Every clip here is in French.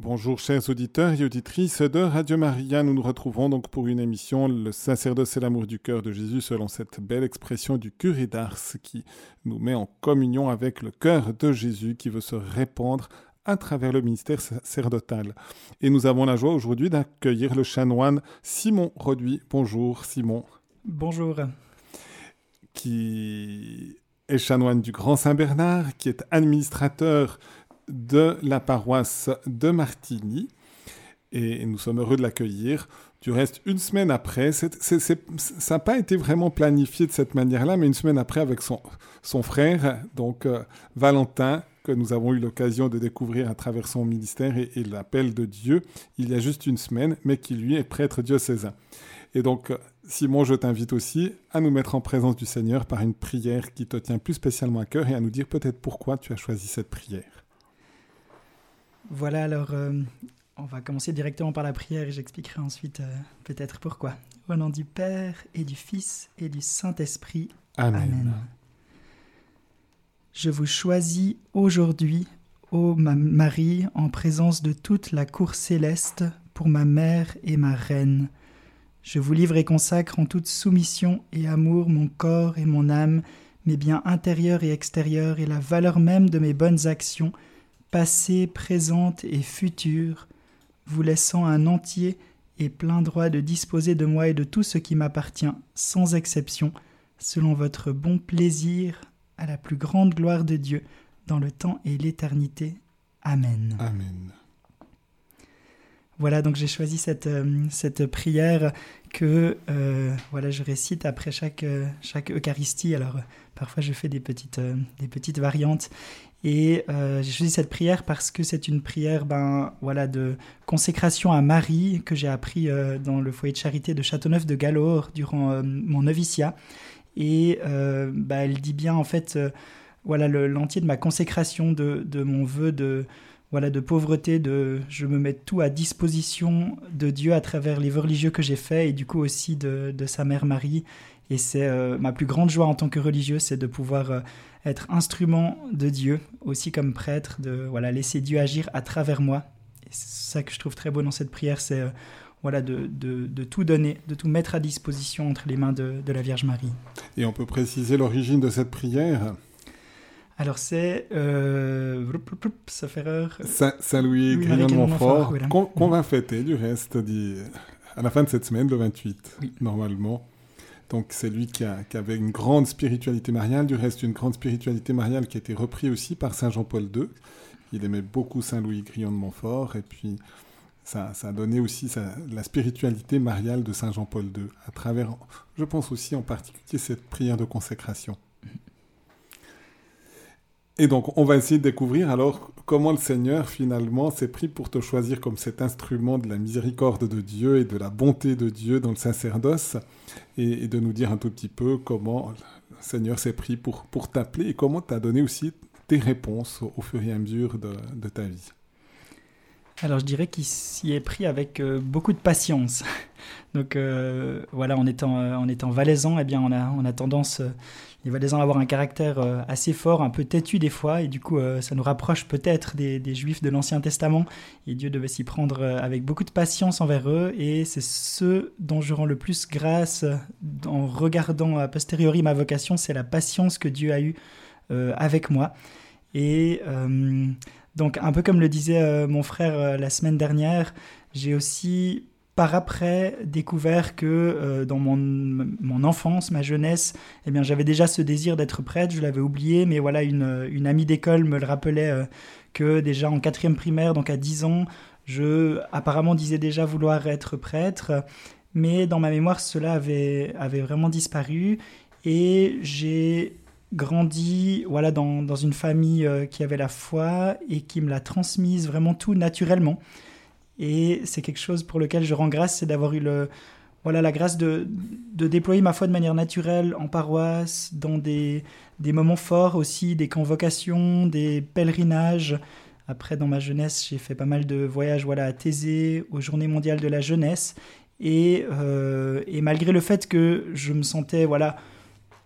Bonjour chers auditeurs et auditrices de Radio Maria, nous nous retrouvons donc pour une émission Le sacerdoce et l'amour du cœur de Jésus selon cette belle expression du curé d'Ars qui nous met en communion avec le cœur de Jésus qui veut se répandre à travers le ministère sacerdotal. Et nous avons la joie aujourd'hui d'accueillir le chanoine Simon Roduit. Bonjour Simon. Bonjour. Qui est chanoine du Grand Saint-Bernard, qui est administrateur de la paroisse de Martigny. Et nous sommes heureux de l'accueillir. Du reste, une semaine après, ça n'a pas été vraiment planifié de cette manière-là, mais une semaine après, avec son, frère, donc euh, Valentin, que nous avons eu l'occasion de découvrir à travers son ministère et, et l'appel de Dieu, il y a juste une semaine, mais qui lui est prêtre diocésain. Et donc, Simon, je t'invite aussi à nous mettre en présence du Seigneur par une prière qui te tient plus spécialement à cœur et à nous dire peut-être pourquoi tu as choisi cette prière. Voilà, alors euh, on va commencer directement par la prière et j'expliquerai ensuite euh, peut-être pourquoi. Au nom du Père et du Fils et du Saint-Esprit. Amen. Je vous choisis aujourd'hui, ô ma Marie, en présence de toute la cour céleste, pour ma mère et ma reine. Je vous livre et consacre en toute soumission et amour mon corps et mon âme, mes biens intérieurs et extérieurs et la valeur même de mes bonnes actions, passée, présente et future, vous laissant un entier et plein droit de disposer de moi et de tout ce qui m'appartient, sans exception, selon votre bon plaisir, à la plus grande gloire de Dieu, dans le temps et l'éternité. Amen. Amen. Voilà, donc j'ai choisi cette, euh, cette prière que euh, voilà, je récite après chaque, euh, chaque Eucharistie. Alors, parfois, je fais des petites, des petites variantes. Et j'ai choisi cette prière parce que c'est une prière ben, voilà, de consécration à Marie que j'ai appris dans le foyer de charité de Châteauneuf de Galore durant mon noviciat. Et ben, elle dit bien, en fait, voilà l'entier de ma consécration, de, de mon vœu de voilà, de pauvreté, de je me mets tout à disposition de Dieu à travers les vœux religieux que j'ai faits et du coup aussi de, sa mère Marie. Et c'est euh, ma plus grande joie en tant que religieux, c'est de pouvoir euh, être instrument de Dieu, aussi comme prêtre, de voilà laisser Dieu agir à travers moi. Et c'est ça que je trouve très beau dans cette prière, c'est euh, voilà de, de, tout donner, de tout mettre à disposition entre les mains de, de la Vierge Marie. Et on peut préciser l'origine de cette prière? Alors c'est euh, Saint-Louis Grignon de Montfort, qu'on va fêter du reste dit, à la fin de cette semaine, le 28, normalement. Donc c'est lui qui, avait une grande spiritualité mariale, du reste une grande spiritualité mariale qui a été reprise aussi par Saint Jean-Paul II. Il aimait beaucoup Saint-Louis Grillon de Montfort et puis ça, ça a donné aussi la spiritualité mariale de Saint Jean-Paul II à travers, je pense aussi en particulier cette prière de consécration. Et donc, on va essayer de découvrir alors comment le Seigneur finalement s'est pris pour te choisir comme cet instrument de la miséricorde de Dieu et de la bonté de Dieu dans le sacerdoce, et, de nous dire un tout petit peu comment le Seigneur s'est pris pour, t'appeler et comment tu as donné aussi tes réponses au, fur et à mesure de ta vie. Alors je dirais qu'il s'y est pris avec euh, beaucoup de patience. Donc euh, voilà, en étant, euh, en étant valaisan, eh bien, on, a, on a tendance les Valaisans avoir un caractère euh, assez fort, un peu têtu des fois, et du coup euh, ça nous rapproche peut-être des, Juifs de l'Ancien Testament, et Dieu devait s'y prendre euh, avec beaucoup de patience envers eux, et c'est ce dont je rends le plus grâce en regardant a posteriori ma vocation, c'est la patience que Dieu a eue avec moi. Et donc un peu comme le disait mon frère la semaine dernière, j'ai aussi par après découvert que euh, dans mon, enfance, ma jeunesse, eh bien j'avais déjà ce désir d'être prêtre, je l'avais oublié, mais voilà, une, amie d'école me le rappelait euh, que déjà en quatrième primaire, donc à 10 ans, je apparemment disais déjà vouloir être prêtre, mais dans ma mémoire cela avait vraiment disparu. Et j'ai grandi voilà dans, dans une famille euh, qui avait la foi et qui me l'a transmise vraiment tout naturellement. Et c'est quelque chose pour lequel je rends grâce, c'est d'avoir eu le, voilà, la grâce de, de, déployer ma foi de manière naturelle en paroisse, dans des, des moments forts aussi, des convocations, des pèlerinages. Après, dans ma jeunesse, j'ai fait pas mal de voyages voilà, à Thésée, aux Journées mondiales de la jeunesse. Et, euh, et malgré le fait que je me sentais voilà,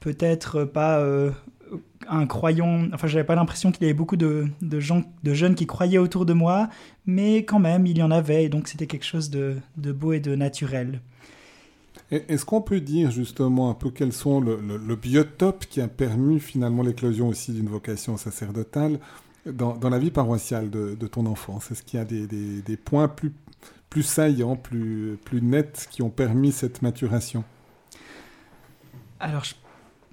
peut-être pas euh, un croyant. Enfin, j'avais pas l'impression qu'il y avait beaucoup de, gens, de jeunes qui croyaient autour de moi, mais quand même, il y en avait, et donc c'était quelque chose de, beau et de naturel. Est-ce qu'on peut dire justement un peu quels sont le, biotope qui a permis finalement l'éclosion aussi d'une vocation sacerdotale dans, la vie paroissiale de, ton enfance? Est-ce qu'il y a des, points plus, plus saillants, plus, plus nets qui ont permis cette maturation? Alors,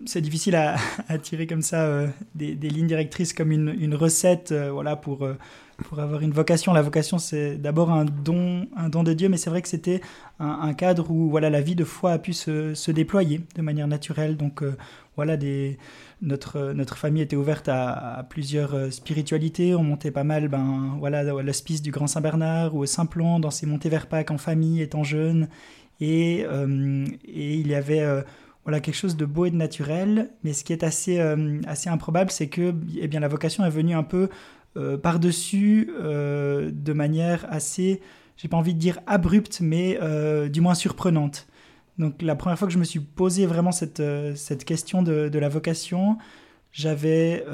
c'est difficile à, tirer comme ça euh, des, lignes directrices comme une, recette euh, voilà, pour, euh, pour avoir une vocation. La vocation, c'est d'abord un don, un don de Dieu, mais c'est vrai que c'était un, cadre où voilà, la vie de foi a pu se, déployer de manière naturelle. Donc voilà, des, notre, notre famille était ouverte à, plusieurs spiritualités. On montait pas mal ben, voilà, à l'hospice du Grand Saint-Bernard ou au Simplon, dans ces montées vers Pâques en famille, étant jeune. Et, et il y avait voilà quelque chose de beau et de naturel. Mais ce qui est assez, euh, assez improbable, c'est que eh bien, la vocation est venue un peu euh, par-dessus euh, de manière assez, j'ai pas envie de dire abrupte, mais du moins surprenante. Donc la première fois que je me suis posé vraiment cette, cette question de, la vocation, j'avais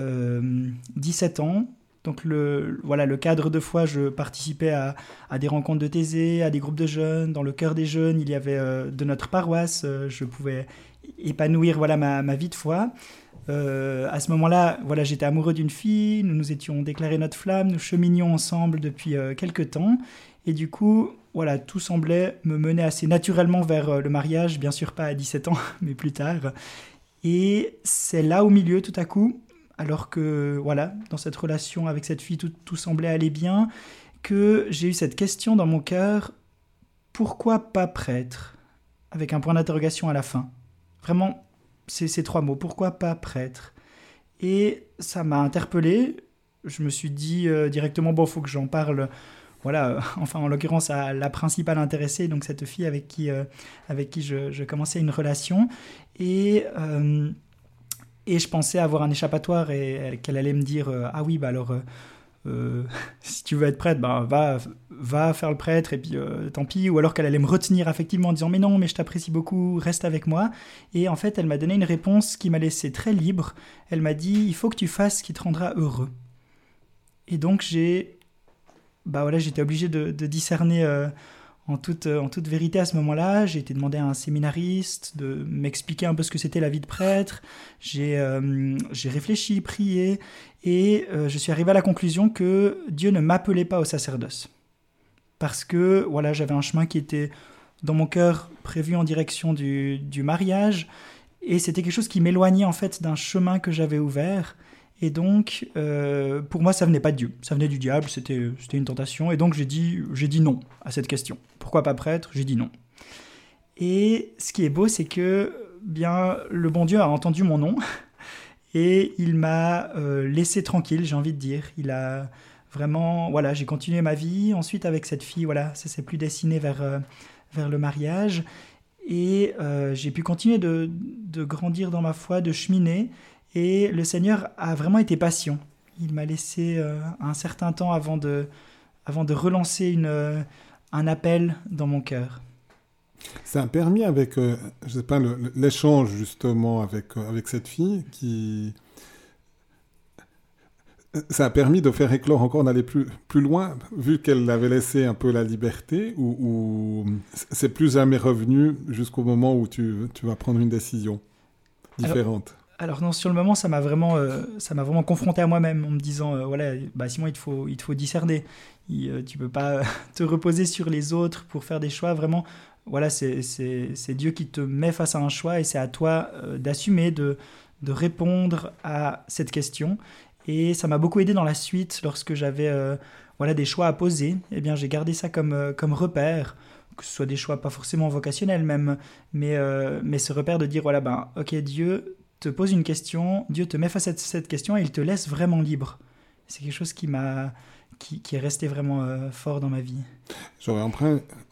17 ans. Donc le, voilà, le cadre de foi, je participais à, à, des rencontres de Thésée, à des groupes de jeunes. Dans le cœur des jeunes, il y avait de notre paroisse. je pouvais épanouir voilà ma, ma vie de foi. Euh, à ce moment-là, voilà, j'étais amoureux d'une fille, nous nous étions déclaré notre flamme, nous cheminions ensemble depuis euh, quelques temps, et du coup, voilà, tout semblait me mener assez naturellement vers euh, le mariage, bien sûr pas à 17 ans, mais plus tard. Et c'est là au milieu, tout à coup, alors que, voilà, dans cette relation avec cette fille, tout, tout semblait aller bien, que j'ai eu cette question dans mon cœur, pourquoi pas prêtre? Avec un point d'interrogation à la fin. Vraiment, ces trois mots. Pourquoi pas prêtre? Et ça m'a interpellé. Je me suis dit euh, directement, bon, faut que j'en parle. Voilà, euh, enfin, en l'occurrence, à la principale intéressée, donc cette fille avec qui, euh, avec qui je, commençais une relation. Et, et je pensais avoir un échappatoire et qu'elle allait me dire Ah oui, bah alors euh, si tu veux être prêtre, ben va, va faire le prêtre et puis euh, tant pis. Ou alors qu'elle allait me retenir effectivement en disant mais non, mais je t'apprécie beaucoup, reste avec moi. Et en fait, elle m'a donné une réponse qui m'a laissé très libre. Elle m'a dit il faut que tu fasses ce qui te rendra heureux. Et donc j'ai, bah voilà, j'étais obligé de, discerner. Euh, en toute, vérité, à ce moment-là, j'ai été demandé à un séminariste de m'expliquer un peu ce que c'était la vie de prêtre. J'ai réfléchi, prié, et euh, je suis arrivé à la conclusion que Dieu ne m'appelait pas au sacerdoce. Parce que voilà, j'avais un chemin qui était dans mon cœur prévu en direction du, du mariage, et c'était quelque chose qui m'éloignait en fait d'un chemin que j'avais ouvert. Et donc, euh, pour moi, ça venait pas de Dieu, ça venait du diable, c'était une tentation. Et donc, j'ai dit, dit non à cette question. Pourquoi pas prêtre? J'ai dit non. Et ce qui est beau, c'est que bien le bon Dieu a entendu mon nom et il m'a euh, laissé tranquille, j'ai envie de dire. Il a vraiment, voilà, j'ai continué ma vie. Ensuite, avec cette fille, voilà, ça s'est plus dessiné vers, euh, vers le mariage. Et euh, j'ai pu continuer de, de, grandir dans ma foi, de cheminer. Et le Seigneur a vraiment été patient. Il m'a laissé un certain temps avant de, avant de relancer une, un appel dans mon cœur. Ça a permis avec, euh, je sais pas, l'échange justement avec, euh, avec cette fille qui... Ça a permis de faire éclore encore, d'aller plus, plus loin, vu qu'elle avait laissé un peu la liberté, ou, c'est plus jamais revenu jusqu'au moment où tu, tu, vas prendre une décision différente alors, non, sur le moment, ça m'a vraiment, euh, vraiment confronté à moi-même en me disant, voilà, bah, Simon, il te faut, il faut discerner. Il, tu peux pas te reposer sur les autres pour faire des choix. Vraiment, voilà, c'est Dieu qui te met face à un choix et c'est à toi euh, d'assumer, de, de, répondre à cette question. Et ça m'a beaucoup aidé dans la suite lorsque j'avais euh, voilà, des choix à poser. Eh bien, j'ai gardé ça comme, euh, comme repère, que ce soit des choix pas forcément vocationnels même, mais, mais ce repère de dire, voilà, ben, ok, Dieu te pose une question, Dieu te met face à cette question et il te laisse vraiment libre. C'est quelque chose qui m'a qui, qui, est resté vraiment fort dans ma vie. J'aurais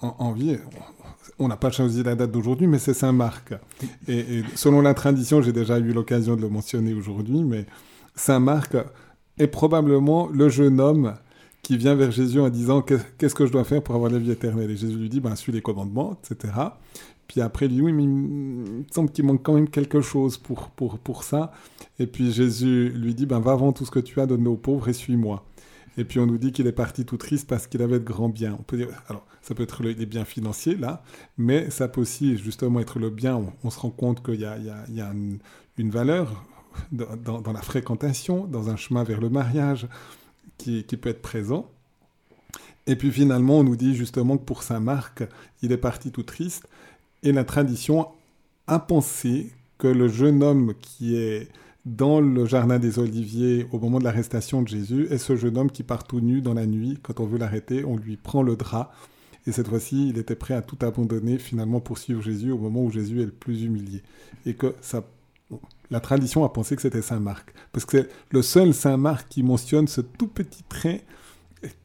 envie, on n'a pas choisi la date d'aujourd'hui, mais c'est Saint Marc. Et, selon la tradition, j'ai déjà eu l'occasion de le mentionner aujourd'hui, mais Saint Marc est probablement le jeune homme qui vient vers Jésus en disant qu'est-ce que je dois faire pour avoir la vie éternelle? Et Jésus lui dit, ben, suis les commandements, etc. Puis après, il dit, oui, mais il me semble qu'il manque quand même quelque chose pour, pour, pour ça. Et puis Jésus lui dit, ben, va vendre tout ce que tu as, donne aux pauvres et suis-moi. Et puis on nous dit qu'il est parti tout triste parce qu'il avait de grands biens. On peut dire, alors ça peut être les biens financiers là, mais ça peut aussi justement être le bien. On, se rend compte qu'il y a, une, valeur dans, la fréquentation, dans un chemin vers le mariage qui, qui peut être présent. Et puis finalement, on nous dit justement que pour Saint Marc, il est parti tout triste. Et la tradition a pensé que le jeune homme qui est dans le jardin des Oliviers au moment de l'arrestation de Jésus est ce jeune homme qui part tout nu dans la nuit. Quand on veut l'arrêter, on lui prend le drap. Et cette fois-ci, il était prêt à tout abandonner finalement pour suivre Jésus au moment où Jésus est le plus humilié. Et que la tradition a pensé que c'était Saint Marc. Parce que c'est le seul Saint Marc qui mentionne ce tout petit trait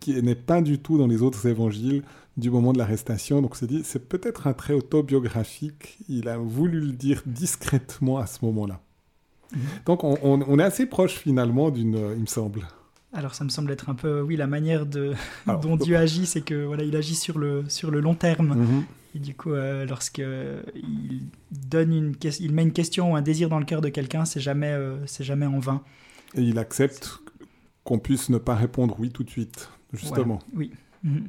qui n'est pas du tout dans les autres évangiles du moment de l'arrestation. Donc c'est dit, c'est peut-être un trait autobiographique. Il a voulu le dire discrètement à ce moment-là. Mhm. Donc on, est assez proche finalement d'une, il me semble. Alors ça me semble être un peu, oui, la manière de, dont Dieu agit, c'est que voilà, il agit sur le, sur le long terme. Mhm. Et du coup, euh, lorsqu'il donne une, il met une question ou un désir dans le cœur de quelqu'un, c'est jamais, euh, c'est jamais en vain. Et il accepte qu'on puisse ne pas répondre oui tout de suite, justement. oui. Mhm.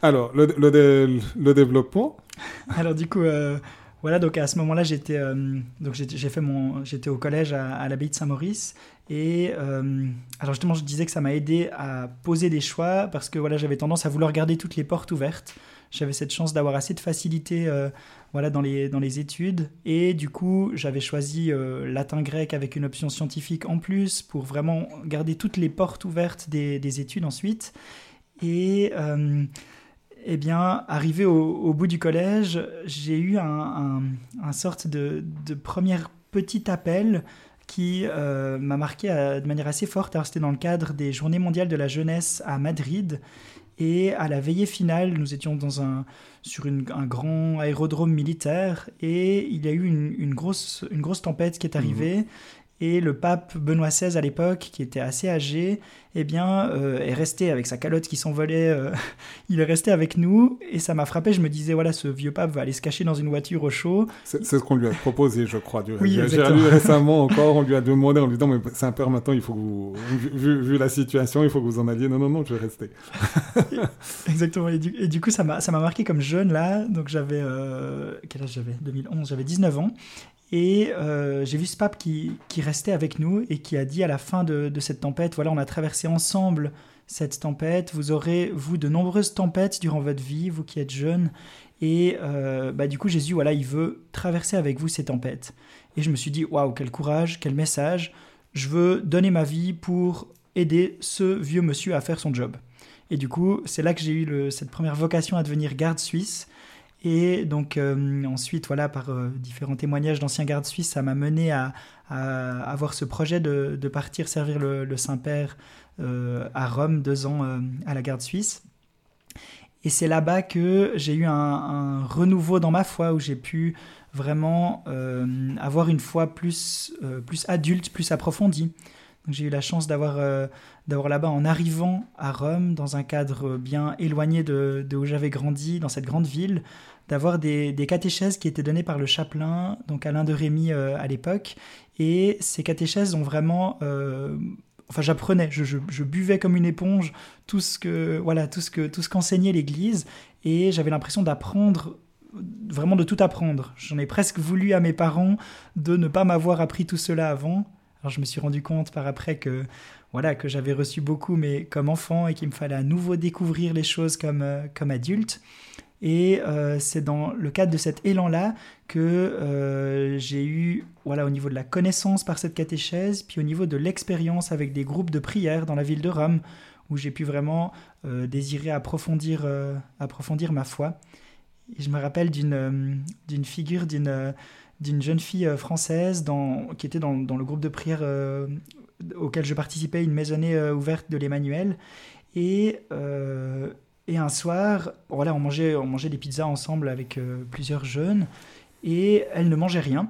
Alors, le, le, le, développement Alors, du coup, euh, voilà, donc à ce moment-là, j'étais euh, donc j'ai fait mon j'étais au collège à, l'abbaye de Saint-Maurice. Et euh, alors justement, je disais que ça m'a aidé à poser des choix parce que voilà, j'avais tendance à vouloir garder toutes les portes ouvertes. J'avais cette chance d'avoir assez de facilité voilà dans les dans les études. Et du coup, j'avais choisi latin grec avec une option scientifique en plus pour vraiment garder toutes les portes ouvertes des, des études ensuite. Et eh bien, arrivé au, bout du collège, j'ai eu un, un, sorte de, de premier petit appel qui euh, m'a marqué de manière assez forte. c'était dans le cadre des Journées mondiales de la jeunesse à Madrid. Et à la veillée finale, nous étions dans un, sur un grand aérodrome militaire et il y a eu une, une grosse, une grosse tempête qui est arrivée. Mmh. Et le pape Benoît XVI à l'époque, qui était assez âgé, eh bien, euh, est resté avec sa calotte qui s'envolait. Euh, il est resté avec nous et ça m'a frappé. Je me disais, voilà, ce vieux pape va aller se cacher dans une voiture au chaud. C'est ce qu'on lui a proposé, je crois. Oui, J'ai lu récemment encore, on lui a demandé en lui disant, mais c'est un père maintenant, il faut que vous, vu, la situation, il faut que vous en alliez. Non, non, non, je vais rester. exactement. Et du, coup, ça m'a marqué comme jeune là. Donc j'avais, euh, quel âge j'avais? 2011, j'avais 19 ans. Et euh, j'ai vu ce pape qui, restait avec nous et qui a dit à la fin de, cette tempête, voilà, on a traversé ensemble cette tempête, vous aurez, vous, de nombreuses tempêtes durant votre vie, vous qui êtes jeunes. Et euh, bah, du coup, Jésus, voilà, il veut traverser avec vous ces tempêtes. Et je me suis dit, waouh, quel courage, quel message. Je veux donner ma vie pour aider ce vieux monsieur à faire son job. Et du coup, c'est là que j'ai eu cette première vocation à devenir garde suisse. Et donc euh, ensuite, voilà, par euh, différents témoignages d'anciens gardes suisses, ça m'a mené à, avoir ce projet de, partir servir le, Saint-Père euh, à Rome deux ans à la garde suisse. Et c'est là-bas que j'ai eu un, renouveau dans ma foi, où j'ai pu vraiment avoir une foi plus, plus adulte, plus approfondie. J'ai eu la chance d'avoir d'avoir là-bas en arrivant à Rome, dans un cadre bien éloigné de, de où j'avais grandi, dans cette grande ville, d'avoir des, catéchèses qui étaient données par le chapelain, donc Alain de Rémy euh, à l'époque. Et ces catéchèses ont vraiment... Euh, enfin, j'apprenais, je, buvais comme une éponge tout ce que voilà tout ce que tout ce qu'enseignait l'Église, et j'avais l'impression d'apprendre vraiment de tout apprendre. J'en ai presque voulu à mes parents de ne pas m'avoir appris tout cela avant. Alors je me suis rendu compte par après que voilà que j'avais reçu beaucoup mais comme enfant et qu'il me fallait à nouveau découvrir les choses comme euh, comme adulte. Et euh, c'est dans le cadre de cet élan-là que euh, j'ai eu, voilà, au niveau de la connaissance par cette catéchèse, puis au niveau de l'expérience avec des groupes de prière dans la ville de Rome, où j'ai pu vraiment désirer approfondir, approfondir ma foi. Et je me rappelle d'une figure d'une d'une jeune fille française dans, qui était dans, le groupe de prière auquel je participais, une maisonnée ouverte de l'Emmanuel. Et et un soir, voilà, on mangeait, on mangeait des pizzas ensemble avec euh, plusieurs jeunes, et elle ne mangeait rien.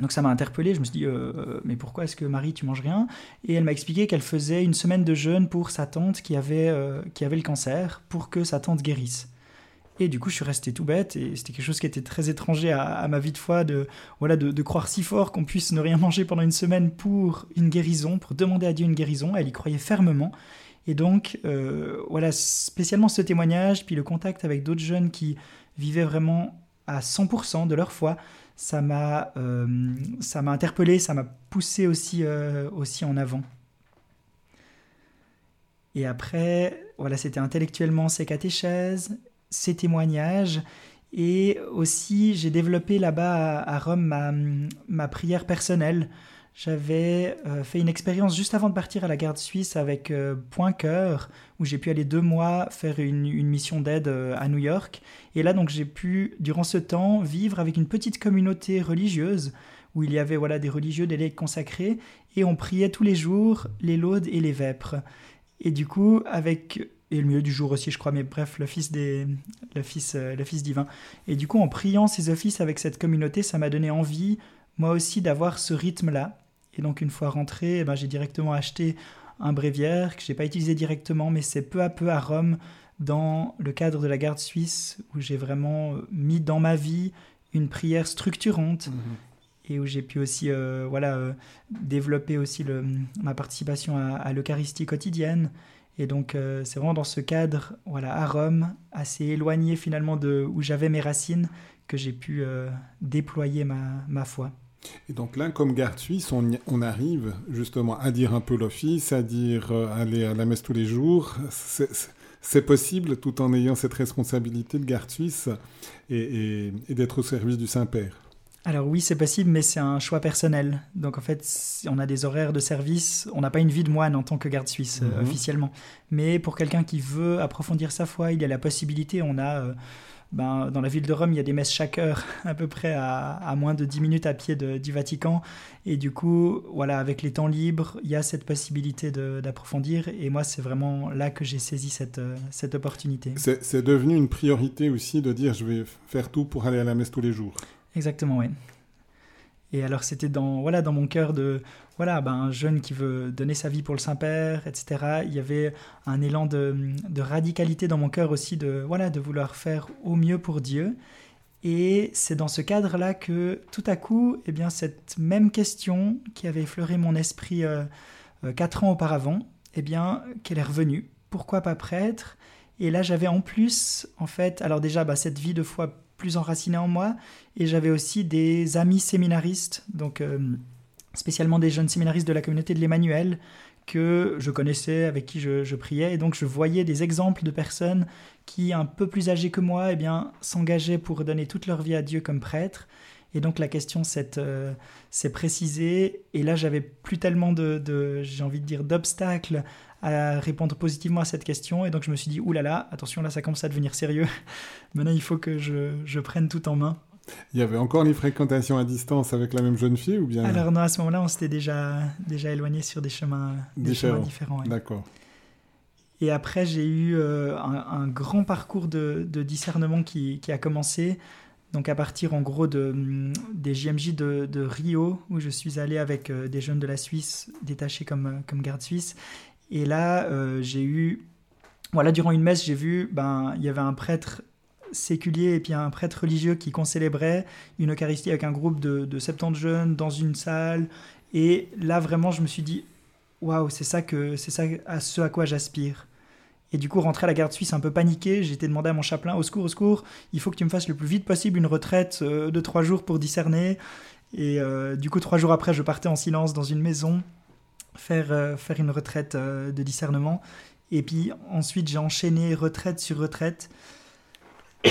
Donc ça m'a interpellé, je me suis dit, euh, mais pourquoi est-ce que Marie, tu manges rien? Et elle m'a expliqué qu'elle faisait une semaine de jeûne pour sa tante qui avait, euh, qui avait le cancer, pour que sa tante guérisse. Et du coup, je suis resté tout bête, et c'était quelque chose qui était très étranger à, ma vie de foi, de, voilà, de, croire si fort qu'on puisse ne rien manger pendant une semaine pour une guérison, pour demander à Dieu une guérison. Elle y croyait fermement. Et donc, euh, voilà, spécialement ce témoignage, puis le contact avec d'autres jeunes qui vivaient vraiment à 100% de leur foi, ça m'a euh, ça m'a interpellé, ça m'a poussé aussi, euh, aussi en avant. Et après, voilà, c'était intellectuellement ces catéchèses, ces témoignages, et aussi j'ai développé là-bas à, Rome ma, ma prière personnelle. J'avais euh, fait une expérience juste avant de partir à la garde suisse avec euh, Point Cœur, où j'ai pu aller deux mois faire une, mission d'aide euh, à New York. Et là, donc, j'ai pu, durant ce temps, vivre avec une petite communauté religieuse, où il y avait voilà des religieux, des legs consacrés, et on priait tous les jours les laudes et les vêpres. Et du coup, avec et le milieu du jour aussi, je crois, mais bref, l'office des, l'office, l'office divin. Et du coup, en priant ces offices avec cette communauté, ça m'a donné envie, moi aussi, d'avoir ce rythme-là, et donc une fois rentré, eh ben, j'ai directement acheté un bréviaire que je n'ai pas utilisé directement, mais c'est peu à peu à Rome, dans le cadre de la garde suisse, où j'ai vraiment mis dans ma vie une prière structurante. Mhm. Et où j'ai pu aussi euh, voilà, euh, développer aussi le, ma participation à, l'Eucharistie quotidienne. Et donc, euh, c'est vraiment dans ce cadre, voilà, à Rome, assez éloigné finalement de où j'avais mes racines, que j'ai pu déployer ma, ma foi. Et donc là, comme garde suisse, on, arrive justement à dire un peu l'office, à dire euh, aller à la messe tous les jours. C'est possible tout en ayant cette responsabilité de garde suisse et, d'être au service du Saint-Père. Alors oui, c'est possible, mais c'est un choix personnel. Donc en fait, on a des horaires de service, on n'a pas une vie de moine en tant que garde suisse euh, mhm. officiellement. Mais pour quelqu'un qui veut approfondir sa foi, il y a la possibilité, on a... Euh, ben, dans la ville de Rome, il y a des messes chaque heure, à peu près à, moins de 10 minutes à pied du Vatican. Et du coup, voilà, avec les temps libres, il y a cette possibilité d'approfondir. Et moi, c'est vraiment là que j'ai saisi cette, euh, cette opportunité. C'est devenu une priorité aussi de dire je vais faire tout pour aller à la messe tous les jours. Exactement, oui. Et alors c'était dans voilà dans mon cœur de voilà ben, un jeune qui veut donner sa vie pour le Saint-Père, etc. Il y avait un élan de, radicalité dans mon cœur aussi de voilà de vouloir faire au mieux pour Dieu. Et c'est dans ce cadre-là que tout à coup, eh bien cette même question qui avait effleuré mon esprit euh, euh, quatre ans auparavant, eh bien qu'elle est revenue. Pourquoi pas prêtre? Et là j'avais en plus en fait alors déjà bah, cette vie de foi plus enraciné en moi. Et j'avais aussi des amis séminaristes, donc euh, spécialement des jeunes séminaristes de la communauté de l'Emmanuel, que je connaissais, avec qui je, priais. Et donc je voyais des exemples de personnes qui, un peu plus âgées que moi, eh bien, s'engageaient pour donner toute leur vie à Dieu comme prêtre. Et donc la question s'est euh, précisée. Et là, j'avais plus tellement de, j'ai envie de dire, d'obstacles à répondre positivement à cette question. Et donc je me suis dit, oulala, attention, là ça commence à devenir sérieux. Maintenant, il faut que je, je, prenne tout en main. Il y avait encore les fréquentations à distance avec la même jeune fille ou bien? Alors non, à ce moment-là, on s'était déjà, déjà éloigné sur des chemins, des chemins différents. D'accord. Et après, j'ai eu euh, un, grand parcours de, de discernement qui, qui, a commencé. Donc à partir en gros de, des JMJ de, de Rio, où je suis allé avec euh, des jeunes de la Suisse détachés comme, comme garde suisse. Et là, euh, j'ai eu, voilà, durant une messe, j'ai vu, ben, il y avait un prêtre séculier et puis un prêtre religieux qui concélébrait une Eucharistie avec un groupe de, de 70 jeunes dans une salle. Et là, vraiment, je me suis dit, waouh, c'est ça que c'est ça à ce à quoi j'aspire. Et du coup, rentrer à la garde suisse un peu paniqué, j'ai été demandé à mon chapelain, au secours, au secours, il faut que tu me fasses le plus vite possible une retraite euh, de trois jours pour discerner. Et euh, du coup, trois jours après, je partais en silence dans une maison faire, euh, faire une retraite euh, de discernement. Et puis ensuite, j'ai enchaîné retraite sur retraite.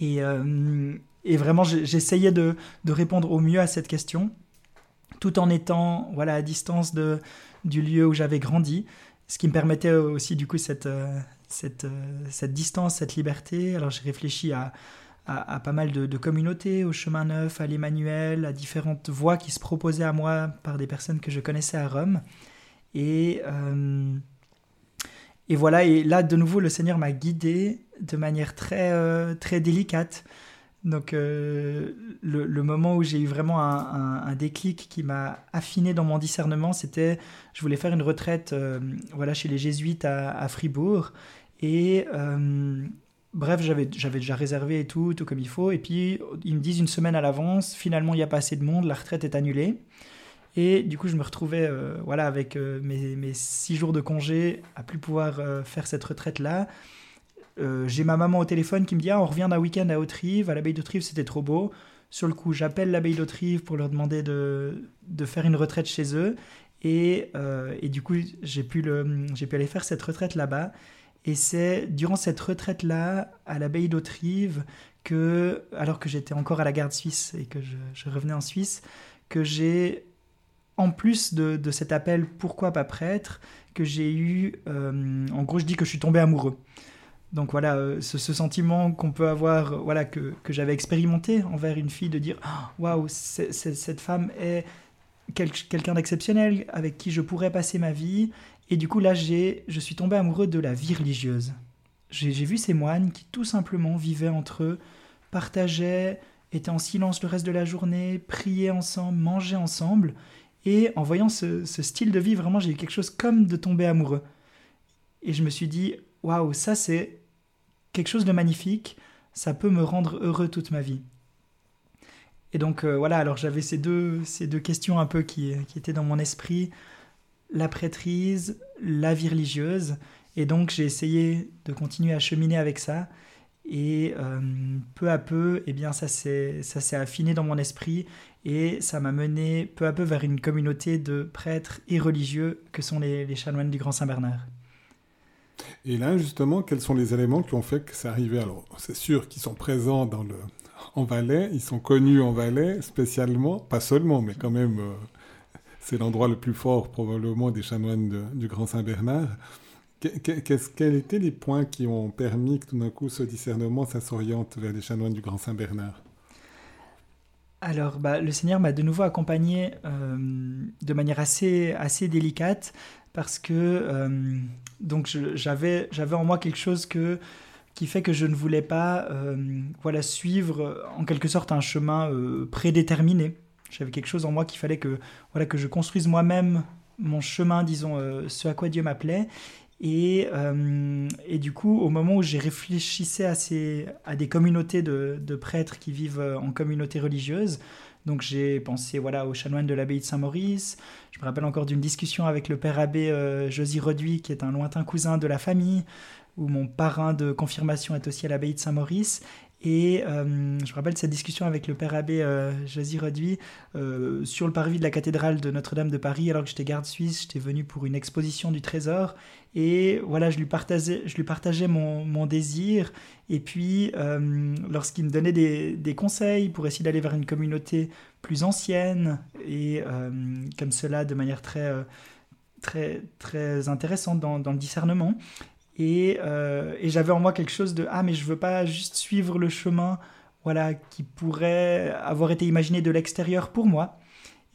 Et, euh, et vraiment, j'essayais de, de, répondre au mieux à cette question, tout en étant voilà, à distance de, du lieu où j'avais grandi, ce qui me permettait aussi du coup cette, cette, cette distance, cette liberté. Alors j'ai réfléchi à, à, pas mal de, communautés, au chemin neuf, à l'Emmanuel, à différentes voies qui se proposaient à moi par des personnes que je connaissais à Rome. Et, euh, et voilà, et là de nouveau le Seigneur m'a guidé de manière très, euh, très délicate. Donc euh, le, moment où j'ai eu vraiment un, déclic qui m'a affiné dans mon discernement, c'était je voulais faire une retraite voilà chez les jésuites à, à Fribourg et bref, j'avais déjà réservé et tout, tout comme il faut. Et puis, ils me disent une semaine à l'avance, finalement, il n'y a pas assez de monde, la retraite est annulée. Et du coup, je me retrouvais euh, voilà, avec euh, mes, six jours de congé à plus pouvoir faire cette retraite-là. J'ai ma maman au téléphone qui me dit ah, on revient d'un week-end à Haute-Rive, à l'abbaye d'Haute-Rive, c'était trop beau. Sur le coup, j'appelle l'abbaye d'Haute-Rive pour leur demander de, de, faire une retraite chez eux. Et, et du coup, j'ai pu, pu aller faire cette retraite là-bas. Et c'est durant cette retraite-là, à l'abbaye d'Autrive, que, alors que j'étais encore à la garde suisse et que je, revenais en Suisse, que j'ai, en plus de, cet appel Pourquoi pas prêtre, que j'ai eu, euh, en gros, je dis que je suis tombé amoureux. Donc voilà, euh, ce, sentiment qu'on peut avoir, voilà, que, que j'avais expérimenté envers une fille, de dire ah, Waouh, cette femme est quelqu'un d'exceptionnel avec qui je pourrais passer ma vie et du coup, là, je suis tombé amoureux de la vie religieuse. J'ai, vu ces moines qui, tout simplement, vivaient entre eux, partageaient, étaient en silence le reste de la journée, priaient ensemble, mangeaient ensemble. Et en voyant ce, style de vie, vraiment, j'ai eu quelque chose comme de tomber amoureux. Et je me suis dit, waouh, ça, c'est quelque chose de magnifique. Ça peut me rendre heureux toute ma vie. Et donc, euh, voilà, alors j'avais ces deux, ces deux questions un peu qui, qui étaient dans mon esprit la prêtrise, la vie religieuse. Et donc j'ai essayé de continuer à cheminer avec ça. Et euh, peu à peu, eh bien, ça s'est affiné dans mon esprit et ça m'a mené peu à peu vers une communauté de prêtres et religieux que sont les, les chanoines du Grand Saint-Bernard. Et là, justement, quels sont les éléments qui ont fait que c'est arrivé? Alors, c'est sûr qu'ils sont présents dans le, en Valais, ils sont connus en Valais spécialement, pas seulement, mais quand même euh, c'est l'endroit le plus fort probablement des chanoines du Grand Saint-Bernard. quels étaient les points qui ont permis que tout d'un coup ce discernement, s'oriente vers les chanoines du Grand Saint-Bernard? Alors, bah, le Seigneur m'a de nouveau accompagné euh, de manière assez, assez délicate parce que euh, donc j'avais j'avais en moi quelque chose que qui fait que je ne voulais pas euh, voilà suivre en quelque sorte un chemin prédéterminé j'avais quelque chose en moi qu'il fallait que, voilà, que je construise moi-même mon chemin, disons, euh, ce à quoi Dieu m'appelait. Et, euh, et, du coup, au moment où j'ai réfléchissais à, ces, à des communautés de, prêtres qui vivent euh, en communauté religieuse, donc j'ai pensé voilà, aux chanoines de l'abbaye de Saint-Maurice. Je me rappelle encore d'une discussion avec le père abbé Josy Reduit, qui est un lointain cousin de la famille, où mon parrain de confirmation est aussi à l'abbaye de Saint-Maurice. Et euh, je me rappelle cette discussion avec le père abbé euh, Josy euh, sur le parvis de la cathédrale de Notre-Dame de Paris, alors que j'étais garde suisse, j'étais venu pour une exposition du trésor. Et voilà, je lui partageais, mon, désir. Et puis, euh, lorsqu'il me donnait des, conseils pour essayer d'aller vers une communauté plus ancienne, et comme cela, de manière très, très, très intéressante dans le discernement, euh, et, j'avais en moi quelque chose de ah mais je veux pas juste suivre le chemin voilà qui pourrait avoir été imaginé de l'extérieur pour moi.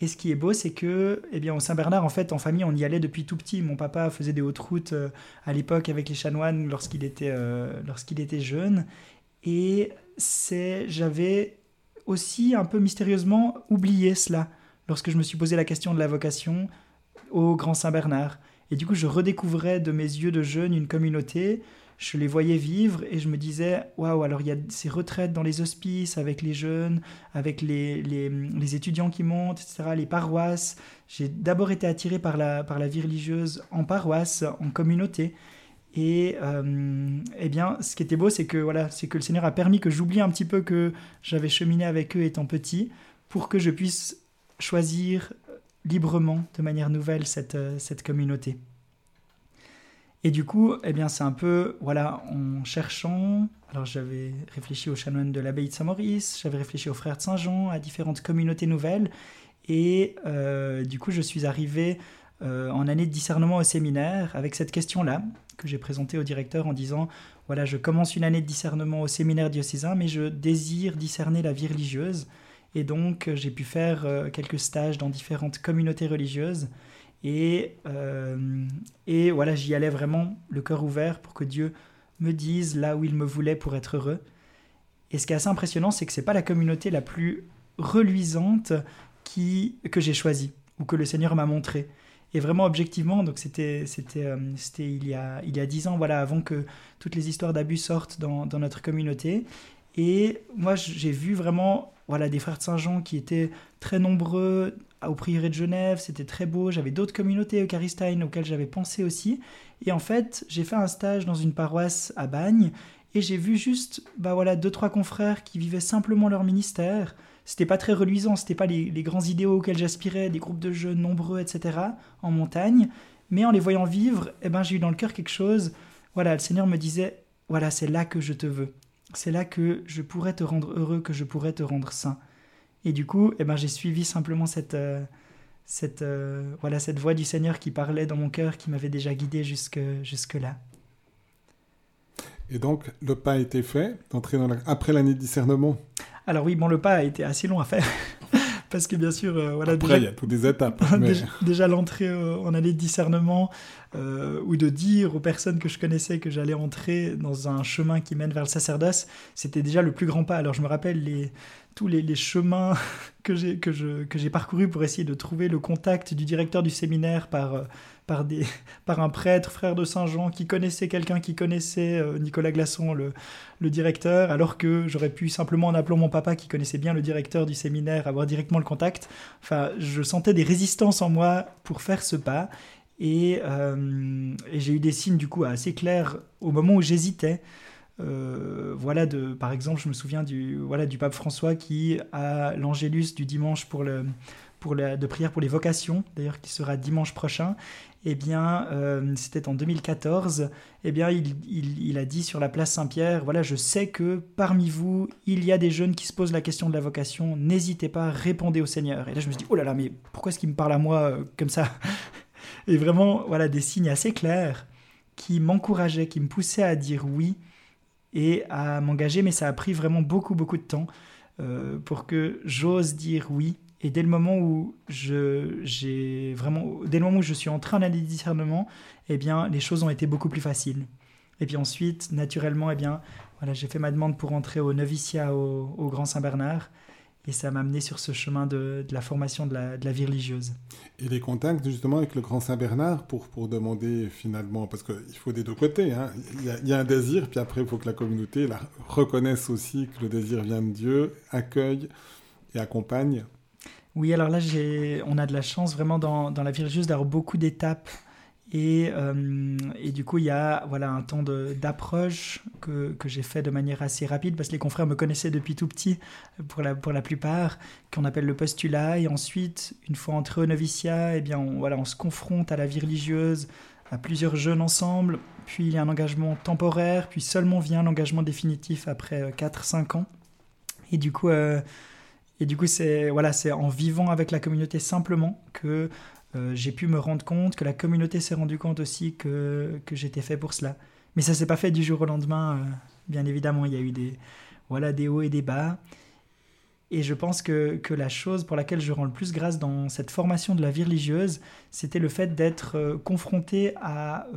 Et ce qui est beau, c'est que, eh bien, au Saint-Bernard, en fait, en famille, on y allait depuis tout petit. Mon papa faisait des hautes routes euh, à l'époque avec les chanoines lorsqu'il était, euh, lorsqu'il était jeune. Et c'est, j'avais aussi un peu mystérieusement oublié cela lorsque je me suis posé la question de la vocation au Grand Saint-Bernard. Et du coup, je redécouvrais de mes yeux de jeune une communauté. Je les voyais vivre et je me disais, waouh, alors il y a ces retraites dans les hospices avec les jeunes, avec les, les, étudiants qui montent, etc., les paroisses. J'ai d'abord été attiré par la, par la vie religieuse en paroisse, en communauté. Et euh, eh bien, ce qui était beau, c'est que voilà, c'est que le Seigneur a permis que j'oublie un petit peu que j'avais cheminé avec eux étant petit, pour que je puisse choisir librement, de manière nouvelle, cette, euh, cette communauté. Et du coup, eh bien, c'est un peu, voilà, en cherchant, alors j'avais réfléchi aux chanoines de l'abbaye de Saint-Maurice, j'avais réfléchi aux frères de Saint-Jean, à différentes communautés nouvelles, et euh, du coup, je suis arrivé euh, en année de discernement au séminaire avec cette question-là, que j'ai présentée au directeur en disant, voilà, je commence une année de discernement au séminaire diocésain, mais je désire discerner la vie religieuse. Et donc, euh, j'ai pu faire euh, quelques stages dans différentes communautés religieuses. Et, euh, et voilà, j'y allais vraiment le cœur ouvert pour que Dieu me dise là où il me voulait pour être heureux. Et ce qui est assez impressionnant, c'est que ce n'est pas la communauté la plus reluisante qui, que j'ai choisie ou que le Seigneur m'a montrée. Et vraiment objectivement, donc c'était c'était c'était il y a il y a dix ans, voilà, avant que toutes les histoires d'abus sortent dans, dans notre communauté. Et moi, j'ai vu vraiment voilà des frères de Saint-Jean qui étaient très nombreux au prieuré de Genève, c'était très beau. J'avais d'autres communautés eucharistines auxquelles j'avais pensé aussi. Et en fait, j'ai fait un stage dans une paroisse à Bagne et j'ai vu juste bah voilà deux trois confrères qui vivaient simplement leur ministère c'était pas très reluisant, c'était pas les, grands idéaux auxquels j'aspirais, des groupes de jeunes nombreux, etc., en montagne. Mais en les voyant vivre, eh ben, j'ai eu dans le cœur quelque chose. Voilà, le Seigneur me disait voilà, c'est là que je te veux. C'est là que je pourrais te rendre heureux, que je pourrais te rendre saint. Et du coup, eh ben, j'ai suivi simplement cette, euh, cette, euh, voilà, cette voix du Seigneur qui parlait dans mon cœur, qui m'avait déjà guidé jusque, jusque-là. Et donc, le pas a été fait d'entrer dans après l'année de discernement? Alors oui, bon, le pas a été assez long à faire. parce que bien sûr, euh, voilà. Après, il y a toutes des étapes. déjà, l'entrée euh, en année de discernement, euh, ou de dire aux personnes que je connaissais que j'allais entrer dans un chemin qui mène vers le sacerdoce, c'était déjà le plus grand pas. Alors je me rappelle les, tous les, chemins que j'ai que je, que j'ai parcourus pour essayer de trouver le contact du directeur du séminaire par par, des, par un prêtre, frère de Saint-Jean, qui connaissait quelqu'un qui connaissait euh, Nicolas Glasson, le, le, directeur, alors que j'aurais pu simplement, en appelant mon papa, qui connaissait bien le directeur du séminaire, avoir directement le contact. Enfin, je sentais des résistances en moi pour faire ce pas. Et, euh, et j'ai eu des signes, du coup, assez clairs au moment où j'hésitais. Euh, voilà de par exemple je me souviens du voilà du pape François qui a l'angélus du dimanche pour le pour la, de prière pour les vocations d'ailleurs qui sera dimanche prochain. Eh bien, euh, c'était en 2014, eh bien, il, il, a dit sur la place Saint-Pierre, voilà, je sais que parmi vous, il y a des jeunes qui se posent la question de la vocation, n'hésitez pas, répondez au Seigneur. Et là, je me suis dit, oh là là, mais pourquoi est-ce qu'il me parle à moi euh, comme ça? Et vraiment, voilà, des signes assez clairs qui m'encourageaient, qui me poussaient à dire oui et à m'engager, mais ça a pris vraiment beaucoup, beaucoup de temps euh, pour que j'ose dire oui et dès le moment où je, j'ai vraiment, dès le moment où je suis entré en année de discernement, eh bien, les choses ont été beaucoup plus faciles. Et puis ensuite, naturellement, eh bien, voilà, j'ai fait ma demande pour entrer au noviciat au, Grand Saint-Bernard. Et ça m'a amené sur ce chemin de, la formation de la, de la, vie religieuse. Et les contacts justement avec le Grand Saint-Bernard pour, pour demander finalement, parce qu'il faut des deux côtés, hein. il, y a, il, y a, un désir, puis après il faut que la communauté la reconnaisse aussi que le désir vient de Dieu, accueille et accompagne. Oui, alors là, on a de la chance vraiment dans, la vie religieuse d'avoir beaucoup d'étapes. Et, euh, et, du coup, il y a voilà, un temps d'approche que, j'ai fait de manière assez rapide parce que les confrères me connaissaient depuis tout petit, pour la, pour la plupart, qu'on appelle le postulat. Et ensuite, une fois entré au noviciat, eh bien, on, voilà, on se confronte à la vie religieuse, à plusieurs jeunes ensemble. Puis il y a un engagement temporaire, puis seulement vient l'engagement définitif après 4-5 euh, ans. Et du coup, euh, et du coup, c'est voilà, c'est en vivant avec la communauté simplement que euh, j'ai pu me rendre compte, que la communauté s'est rendue compte aussi que, que j'étais fait pour cela. Mais ça s'est pas fait du jour au lendemain, euh, bien évidemment. Il y a eu des, voilà, des hauts et des bas. Et je pense que, que, la chose pour laquelle je rends le plus grâce dans cette formation de la vie religieuse, c'était le fait d'être euh, confronté à,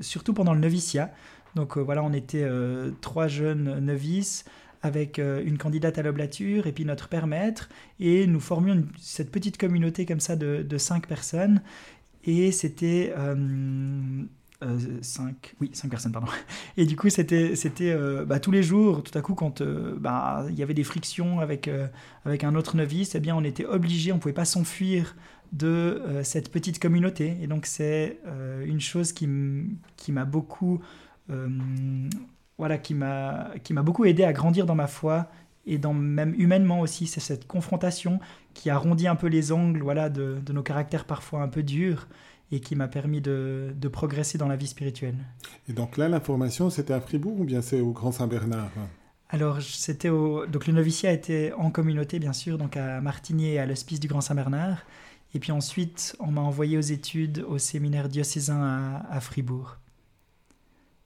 surtout pendant le noviciat. Donc voilà, on était trois jeunes novices avec euh, une candidate à l'oblature et puis notre père maître, et nous formions cette petite communauté comme ça de, cinq personnes, et c'était... Euh, euh, oui, cinq personnes, pardon. Et du coup, c'était, c'était bah, tous les jours, tout à coup, quand bah, il y avait des frictions avec, avec un autre novice, eh bien, on était obligé, on ne pouvait pas s'enfuir de cette petite communauté. Et donc, c'est une chose qui m'a beaucoup voilà, qui m'a qui m'a beaucoup aidé à grandir dans ma foi et dans même humainement aussi. C'est cette confrontation qui arrondit un peu les angles, voilà, de, de nos caractères parfois un peu durs et qui m'a permis de, de, progresser dans la vie spirituelle. Et donc là, la formation, c'était à Fribourg ou bien c'est au Grand Saint-Bernard? Alors, c'était au... donc le noviciat était en communauté, bien sûr, donc à Martigny et à l'hospice du Grand Saint-Bernard. Et puis ensuite, on m'a envoyé aux études au séminaire diocésain à, à Fribourg.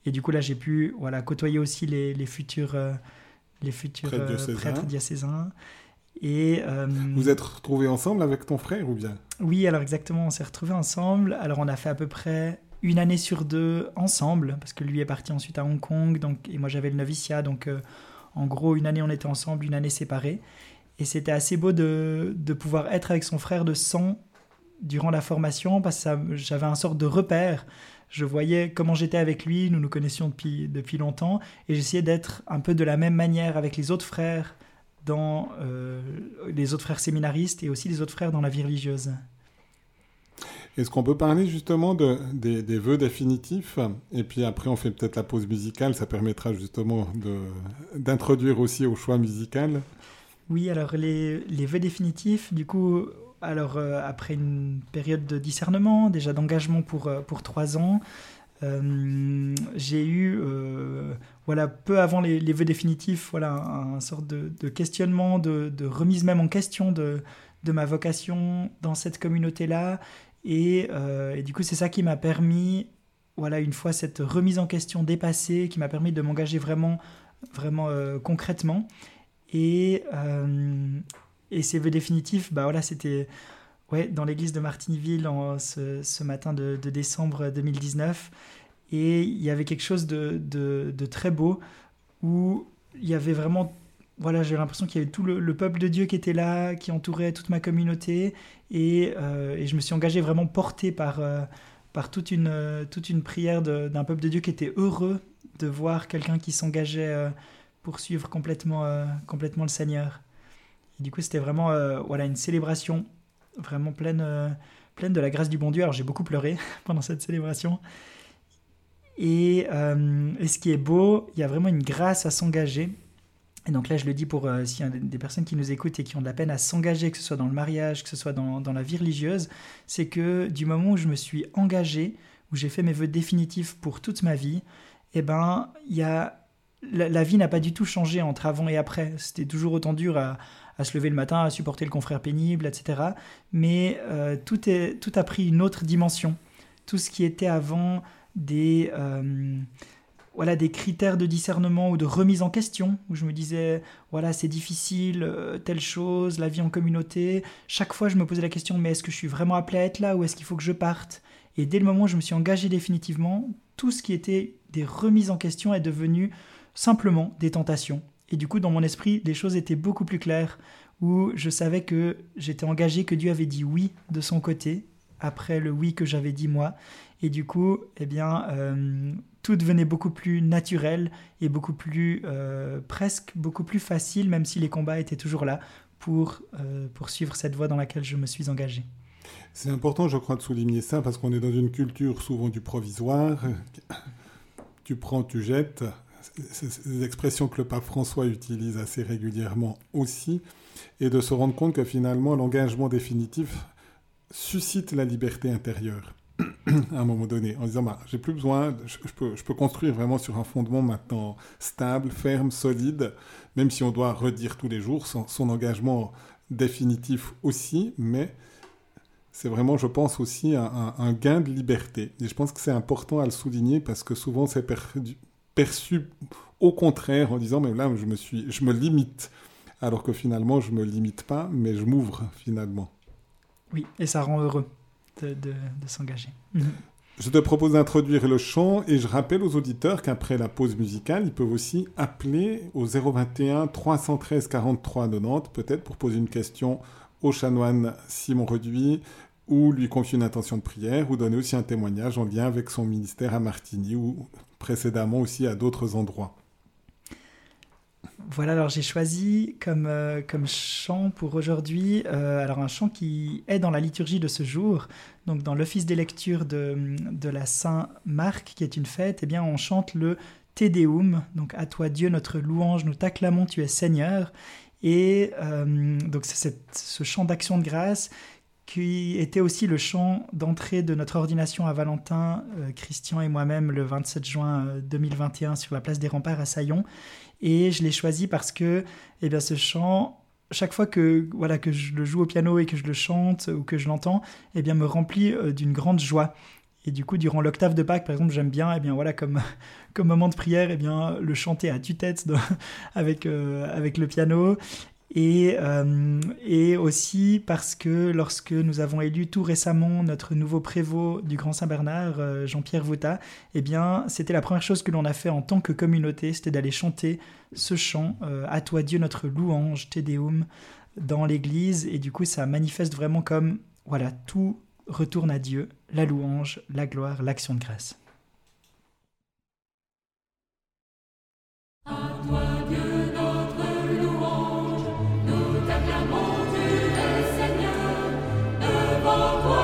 Et du coup, là, j'ai pu voilà, côtoyer aussi les, les futurs, euh, les futurs prêtres, euh, diocésains. Et, euh, Vous êtes retrouvés ensemble avec ton frère ou bien? Oui, alors exactement, on s'est retrouvés ensemble. Alors, on a fait à peu près une année sur deux ensemble, parce que lui est parti ensuite à Hong Kong, donc, et moi j'avais le noviciat. Donc, en gros, une année on était ensemble, une année séparés. Et c'était assez beau de, de pouvoir être avec son frère de sang durant la formation parce que j'avais un sorte de repère. Je voyais comment j'étais avec lui, nous nous connaissions depuis, depuis longtemps, et j'essayais d'être un peu de la même manière avec les autres frères dans euh, les autres frères séminaristes et aussi les autres frères dans la vie religieuse. Est-ce qu'on peut parler justement de, des, des, vœux définitifs? Et puis après, on fait peut-être la pause musicale, ça permettra justement d'introduire aussi au choix musical. Oui, alors les, les vœux définitifs, du coup, alors euh, après une période de discernement, déjà d'engagement pour, euh, pour trois ans, euh, j'ai eu, voilà, peu avant les, les, vœux définitifs, voilà, un, sorte de, de questionnement, de, de, remise même en question de, de ma vocation dans cette communauté-là. Et, et, du coup, c'est ça qui m'a permis, voilà, une fois cette remise en question dépassée, qui m'a permis de m'engager vraiment, vraiment concrètement. Et, et ces vœux définitifs, bah voilà, c'était ouais, dans l'église de Martinville en, ce, ce, matin de, décembre 2019. Et il y avait quelque chose de, de, très beau où il y avait vraiment voilà, j'ai l'impression qu'il y avait tout le, peuple de Dieu qui était là, qui entourait toute ma communauté, et, euh, et je me suis engagé vraiment porté par, euh, par toute, une, toute une prière d'un peuple de Dieu qui était heureux de voir quelqu'un qui s'engageait euh, pour suivre complètement, complètement le Seigneur du coup, c'était vraiment euh, voilà, une célébration vraiment pleine, euh, pleine de la grâce du bon Dieu. Alors, j'ai beaucoup pleuré pendant cette célébration. Et, euh, et, ce qui est beau, il y a vraiment une grâce à s'engager. Et donc là, je le dis pour s'il y a des personnes qui nous écoutent et qui ont de la peine à s'engager, que ce soit dans le mariage, que ce soit dans, dans la vie religieuse, c'est que du moment où je me suis engagé, où j'ai fait mes vœux définitifs pour toute ma vie, eh ben, il y a la, vie n'a pas du tout changé entre avant et après. C'était toujours autant dur à, se lever le matin, à supporter le confrère pénible, etc. Mais euh, tout a pris une autre dimension. Tout ce qui était avant des, euh, voilà, des critères de discernement ou de remise en question, où je me disais, voilà, c'est difficile, euh, telle chose, la vie en communauté. Chaque fois, je me posais la question, mais est-ce que je suis vraiment appelé à être là ou est-ce qu'il faut que je parte? Et dès le moment où je me suis engagé définitivement, tout ce qui était des remises en question est devenu simplement des tentations, et du coup, dans mon esprit, les choses étaient beaucoup plus claires, où je savais que j'étais engagé, que Dieu avait dit oui de son côté, après le oui que j'avais dit moi. Et du coup, eh bien, euh, tout devenait beaucoup plus naturel et beaucoup plus, euh, presque beaucoup plus facile, même si les combats étaient toujours là, pour euh, poursuivre cette voie dans laquelle je me suis engagé. C'est important, je crois, de souligner ça, parce qu'on est dans une culture souvent du provisoire. Tu prends, tu jettes, des expressions que le pape François utilise assez régulièrement aussi, et de se rendre compte que finalement l'engagement définitif suscite la liberté intérieure à un moment donné, en disant bah, j'ai plus besoin, je, peux, je, peux, construire vraiment sur un fondement maintenant stable, ferme, solide, même si on doit redire tous les jours son, engagement définitif aussi, mais c'est vraiment, je pense, aussi un, gain de liberté. Et je pense que c'est important à le souligner parce que souvent c'est perdu, perçu au contraire en disant mais là je me suis je me limite. Alors que finalement je me limite pas mais je m'ouvre finalement. Oui et ça rend heureux de, de, de s'engager. Mhm. je te propose d'introduire le chant et je rappelle aux auditeurs qu'après la pause musicale ils peuvent aussi appeler au 021 313 43 90 peut-être pour poser une question au chanoine Simon Reduit ou lui confier une intention de prière ou donner aussi un témoignage en lien avec son ministère à Martigny ou précédemment aussi à d'autres endroits. Voilà, alors j'ai choisi comme, euh, comme chant pour aujourd'hui, euh, alors un chant qui est dans la liturgie de ce jour, donc dans l'office des lectures de, de la Saint-Marc, qui est une fête, eh bien on chante le Te Deum, donc à toi Dieu notre louange, nous t'acclamons, tu es Seigneur, et euh, donc c'est ce chant d'action de grâce qui était aussi le chant d'entrée de notre ordination à Valentin, euh, Christian et moi-même, le 27 juin 2021 euh, sur la place des remparts à Saillon. Et je l'ai choisi parce que eh bien, ce chant, chaque fois que, voilà, que je le joue au piano et que je le chante ou que je l'entends, eh bien, me remplit euh, d'une grande joie. Et du coup, durant l'octave de Pâques, par exemple, j'aime bien, eh bien voilà, comme, comme moment de prière, eh bien, le chanter à tue-tête avec, avec le piano. Et, euh, et, aussi parce que lorsque nous avons élu tout récemment notre nouveau prévôt du Grand Saint-Bernard, euh, Jean-Pierre Vouta, eh bien, c'était la première chose que l'on a fait en tant que communauté, c'était d'aller chanter ce chant euh, À toi Dieu notre louange, Te Deum, dans l'église. Et du coup, ça manifeste vraiment comme voilà tout retourne à Dieu la louange, la gloire, l'action de grâce. Oh,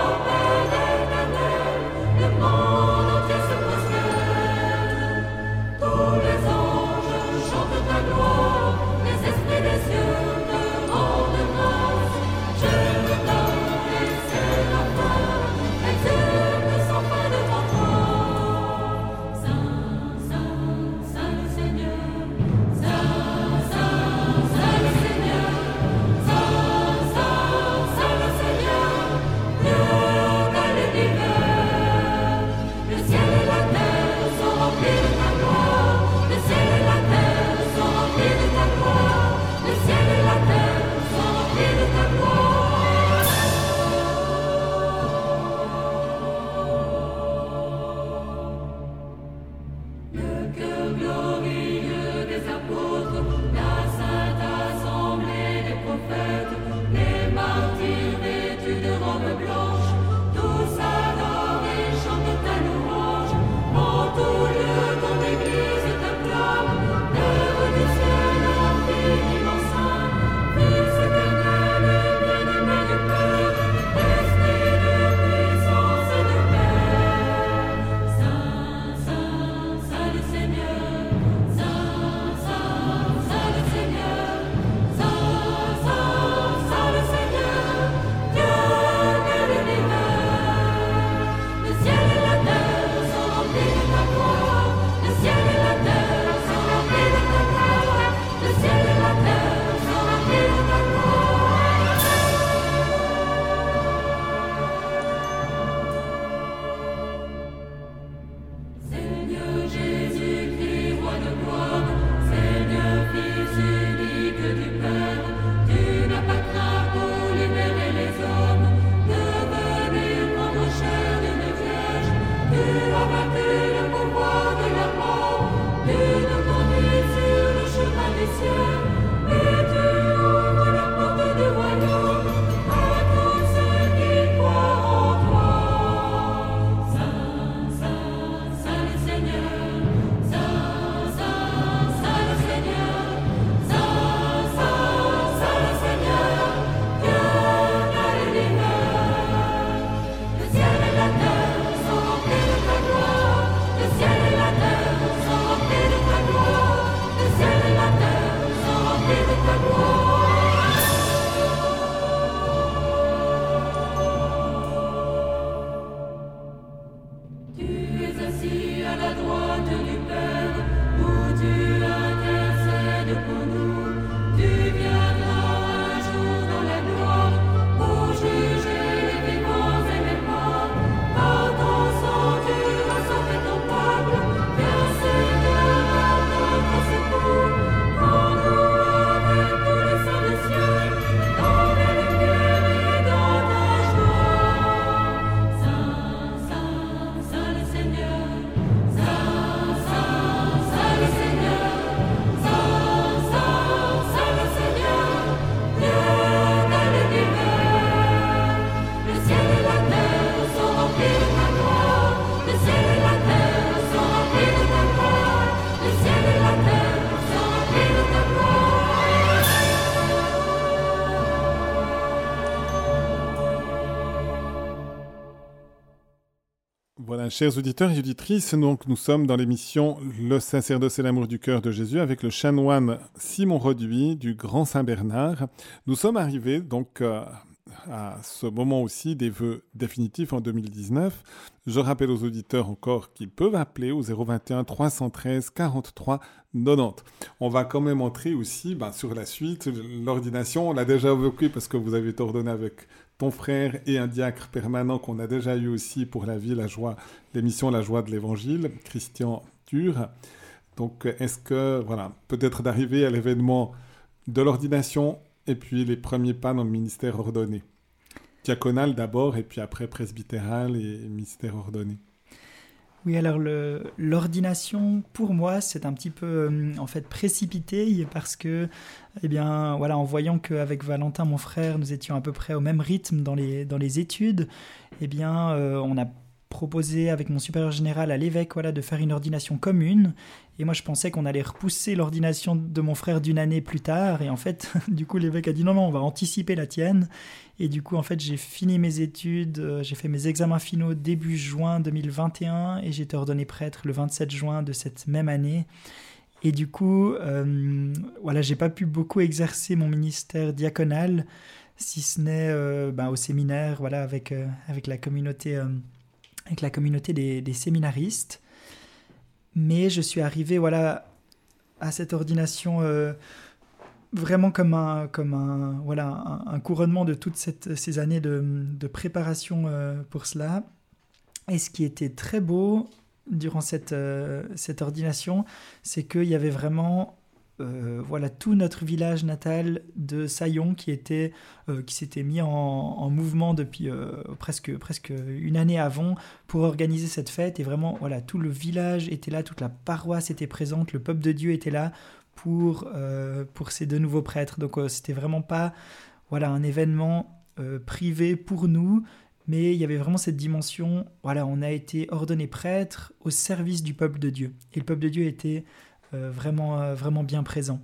chers auditeurs et auditrices, donc nous sommes dans l'émission Le sacerdoce et l'amour du cœur de Jésus avec le chanoine Simon Roduit du Grand Saint-Bernard. Nous sommes arrivés donc euh, à ce moment aussi des vœux définitifs en 2019. Je rappelle aux auditeurs encore qu'ils peuvent appeler au 021 313 43 90. On va quand même entrer aussi ben, sur la suite. L'ordination, on l'a déjà évoqué parce que vous avez été ordonné avec et un diacre permanent qu'on a déjà eu aussi pour la vie, la joie, l'émission La joie de l'évangile, Christian Dur. Donc, est-ce que, voilà, peut-être d'arriver à l'événement de l'ordination et puis les premiers pas dans le ministère ordonné? Diaconal d'abord et puis après presbytéral et ministère ordonné. Oui, alors l'ordination, pour moi, c'est un petit peu euh, en fait précipité parce que, eh bien, voilà, en voyant qu'avec Valentin, mon frère, nous étions à peu près au même rythme dans les, dans les études, eh bien, on a proposé avec mon supérieur général à l'évêque voilà, de faire une ordination commune. Et moi, je pensais qu'on allait repousser l'ordination de mon frère d'une année plus tard. Et en fait, du coup, l'évêque a dit non, non, on va anticiper la tienne. Et du coup, en fait, j'ai fini mes études, euh, j'ai fait mes examens finaux début juin 2021 et j'ai été ordonné prêtre le 27 juin de cette même année. Et du coup, euh, voilà, j'ai pas pu beaucoup exercer mon ministère diaconal, si ce n'est euh, ben, au séminaire, voilà, avec, avec la communauté avec la communauté des, séminaristes. Mais je suis arrivé voilà, à cette ordination euh, vraiment comme un, comme un, voilà, un, couronnement de toutes ces années de, préparation euh, pour cela. Et ce qui était très beau durant cette, euh, cette ordination, c'est qu'il y avait vraiment euh, voilà tout notre village natal de Saillon qui était euh, qui s'était mis en, mouvement depuis euh, presque presque une année avant pour organiser cette fête. Et vraiment voilà tout le village était là toute la paroisse était présente le peuple de Dieu était là pour pour ces deux nouveaux prêtres. Donc c'était vraiment pas voilà un événement privé pour nous mais il y avait vraiment cette dimension voilà on a été ordonné prêtre au service du peuple de Dieu. Et le peuple de Dieu était vraiment, euh, vraiment bien présent.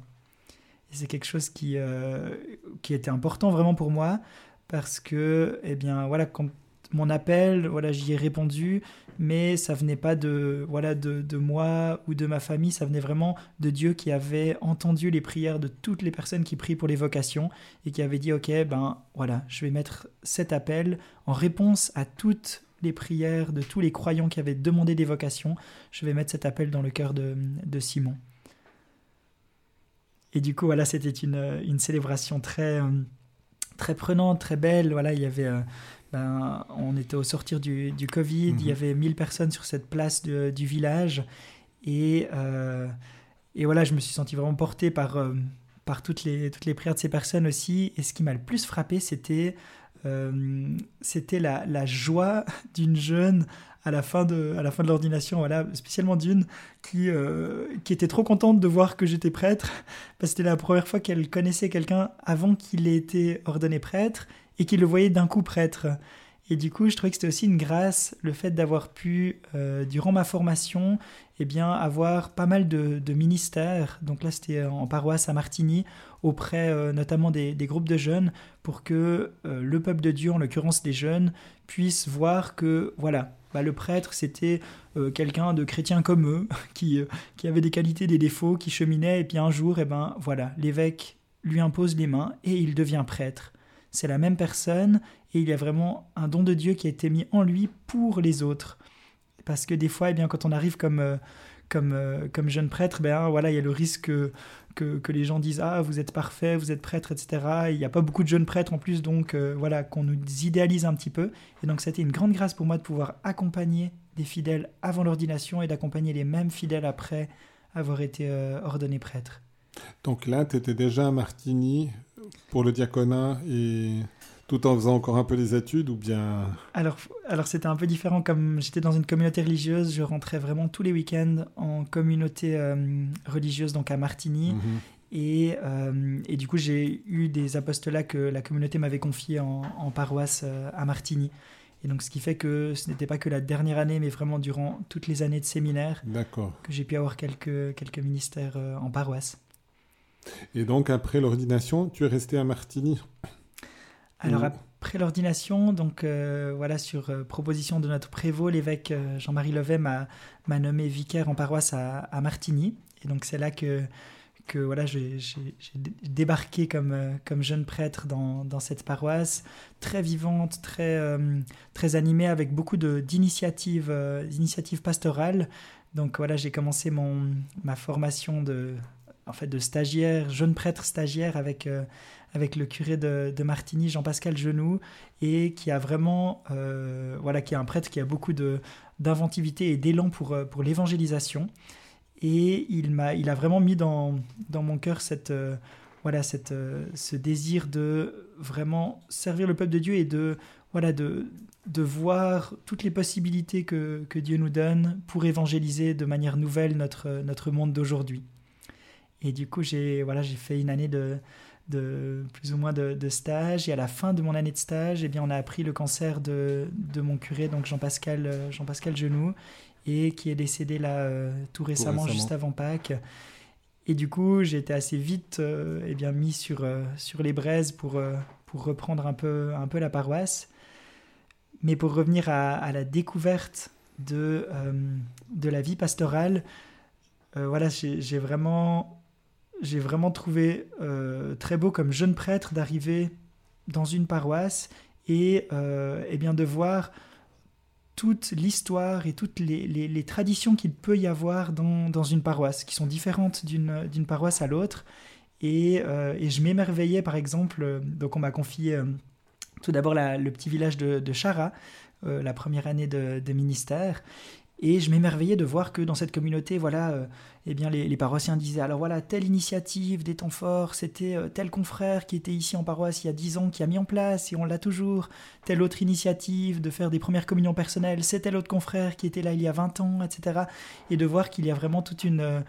C'est quelque chose qui, euh, qui était important vraiment pour moi parce que, eh bien, voilà, quand mon appel, voilà, j'y ai répondu, mais ça venait pas de, voilà, de, de, moi ou de ma famille, ça venait vraiment de Dieu qui avait entendu les prières de toutes les personnes qui prient pour les vocations et qui avait dit, ok, ben voilà, je vais mettre cet appel en réponse à toutes les prières de tous les croyants qui avaient demandé des vocations, je vais mettre cet appel dans le cœur de, Simon. Et du coup, voilà, c'était une, une, célébration très, euh, très prenante, très belle. Voilà, il y avait, euh, ben, on était au sortir du, du Covid, il y mhm. avait 1000 personnes sur cette place du village. Et, euh, et voilà, je me suis senti vraiment porté par, par toutes, les, toutes les prières de ces personnes aussi. Et ce qui m'a le plus frappé, c'était euh, c'était la, la, joie d'une jeune à la fin de, à la fin de l'ordination, voilà, spécialement d'une qui, euh, qui était trop contente de voir que j'étais prêtre, parce que c'était la première fois qu'elle connaissait quelqu'un avant qu'il ait été ordonné prêtre et qu'il le voyait d'un coup prêtre. Et du coup, je trouvais que c'était aussi une grâce, le fait d'avoir pu, euh, durant ma formation, eh bien, avoir pas mal de, ministères. Donc là, c'était en paroisse à Martigny, auprès euh, notamment des, groupes de jeunes, pour que euh, le peuple de Dieu, en l'occurrence des jeunes, puisse voir que, voilà, bah, le prêtre, c'était quelqu'un de chrétien comme eux, qui, qui avait des qualités, des défauts, qui cheminait, et puis un jour, eh ben, voilà, l'évêque lui impose les mains et il devient prêtre c'est la même personne et il y a vraiment un don de Dieu qui a été mis en lui pour les autres. Parce que des fois, eh bien, quand on arrive comme, euh, comme, euh, comme jeune prêtre, ben, voilà, il y a le risque que, que, les gens disent Ah, vous êtes parfait, vous êtes prêtre, etc. il n'y a pas beaucoup de jeunes prêtres en plus, donc euh, voilà, qu'on nous idéalise un petit peu. Et donc, c'était une grande grâce pour moi de pouvoir accompagner des fidèles avant l'ordination et d'accompagner les mêmes fidèles après avoir été ordonné prêtre. Donc là, tu étais déjà à Martigny pour le diaconat et tout en faisant encore un peu les études ou bien? Alors, alors c'était un peu différent. Comme j'étais dans une communauté religieuse, je rentrais vraiment tous les week-ends en communauté euh, religieuse, donc à Martigny. Mhm. Et, euh, et, du coup, j'ai eu des apostolats que la communauté m'avait confiés en, en, paroisse euh, à Martigny. Et donc, ce qui fait que ce n'était pas que la dernière année, mais vraiment durant toutes les années de séminaire que j'ai pu avoir quelques, quelques ministères en paroisse. Et donc, après l'ordination, tu es resté à Martigny? Alors, après l'ordination, donc euh, voilà, sur euh, proposition de notre prévôt, l'évêque euh, Jean-Marie Levet m'a nommé vicaire en paroisse à, Martigny. Et donc, c'est là que, que voilà, j'ai débarqué comme, comme jeune prêtre dans, dans, cette paroisse, très vivante, très, très animée, avec beaucoup d'initiatives initiatives pastorales. Donc voilà, j'ai commencé mon, ma formation de, en fait de stagiaire, jeune prêtre stagiaire avec, euh, avec le curé de, de Martigny, Jean-Pascal Genoux, et qui a vraiment, euh, voilà, qui est un prêtre qui a beaucoup d'inventivité et d'élan pour, euh, pour l'évangélisation. Et il, m'a, il a vraiment mis dans, dans mon cœur cette, voilà, cette, ce désir de vraiment servir le peuple de Dieu et de, voilà, de, de voir toutes les possibilités que, que Dieu nous donne pour évangéliser de manière nouvelle notre, notre monde d'aujourd'hui. Et du coup, j'ai voilà, fait une année de, de plus ou moins de, de, stage. Et à la fin de mon année de stage, eh bien, on a appris le cancer de, de mon curé, donc Jean-Pascal euh, Jean -Pascal Genoux, et qui est décédé là euh, tout, récemment, juste avant Pâques. Et du coup, j'ai été assez vite euh, eh bien, mis sur, sur les braises pour, pour reprendre un peu, un peu la paroisse. Mais pour revenir à, à la découverte de, de la vie pastorale, voilà, j'ai vraiment j'ai vraiment trouvé euh, très beau comme jeune prêtre d'arriver dans une paroisse et, euh, eh bien de voir toute l'histoire et toutes les, les, traditions qu'il peut y avoir dans, dans, une paroisse, qui sont différentes d'une paroisse à l'autre. Et, euh, et, je m'émerveillais, par exemple, donc on m'a confié tout d'abord le petit village de, de Chara, la première année de, de ministère, et je m'émerveillais de voir que dans cette communauté, voilà, eh bien les, paroissiens disaient alors voilà, telle initiative des temps forts, c'était euh, tel confrère qui était ici en paroisse il y a dix ans qui a mis en place et on l'a toujours. Telle autre initiative de faire des premières communions personnelles, c'est tel autre confrère qui était là il y a 20 ans, etc. Et de voir qu'il y a vraiment toute une. Euh,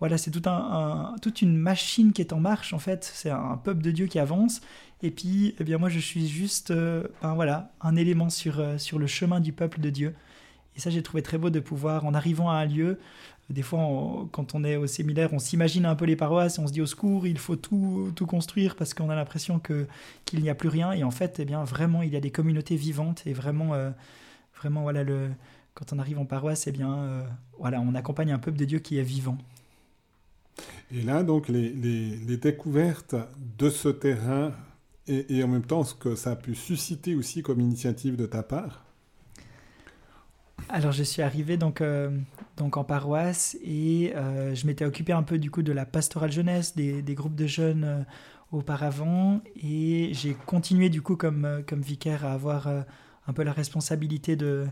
voilà, c'est tout un, toute une machine qui est en marche en fait. C'est un peuple de Dieu qui avance. Et puis, eh bien moi, je suis juste, ben, voilà, un élément sur, sur le chemin du peuple de Dieu. Et ça, j'ai trouvé très beau de pouvoir, en arrivant à un lieu, des fois, quand on est au séminaire, on s'imagine un peu les paroisses, on se dit au secours, il faut tout, tout construire parce qu'on a l'impression que qu'il n'y a plus rien. Et en fait, eh bien, vraiment, il y a des communautés vivantes et vraiment, euh, vraiment, voilà, le, quand on arrive en paroisse, eh bien, euh, voilà, on accompagne un peuple de Dieu qui est vivant. Et là, donc, les, les, découvertes de ce terrain et, et en même temps, ce que ça a pu susciter aussi comme initiative de ta part alors je suis arrivé donc, euh, donc en paroisse et euh, je m'étais occupé un peu du coup de la pastorale jeunesse, des, groupes de jeunes euh, auparavant et j'ai continué du coup comme, comme vicaire à avoir un peu la responsabilité de,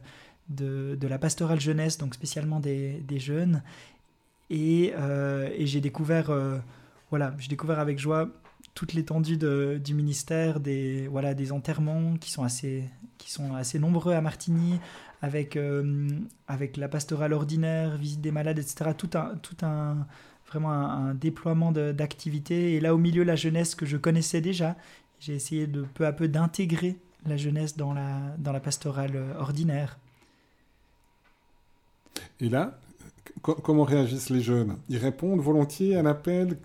de, de, la pastorale jeunesse, donc spécialement des, des jeunes. Et, et j'ai découvert, voilà, j'ai découvert avec joie toute l'étendue du ministère, des, voilà, des enterrements qui sont assez, qui sont assez nombreux à Martigny, avec, euh, avec la pastorale ordinaire, visite des malades, etc. Tout un, tout un vraiment un, déploiement d'activités. Et là, au milieu, la jeunesse que je connaissais déjà, j'ai essayé de peu à peu d'intégrer la jeunesse dans la, dans la pastorale ordinaire. Et là, comment réagissent les jeunes? Ils répondent volontiers à l'appel?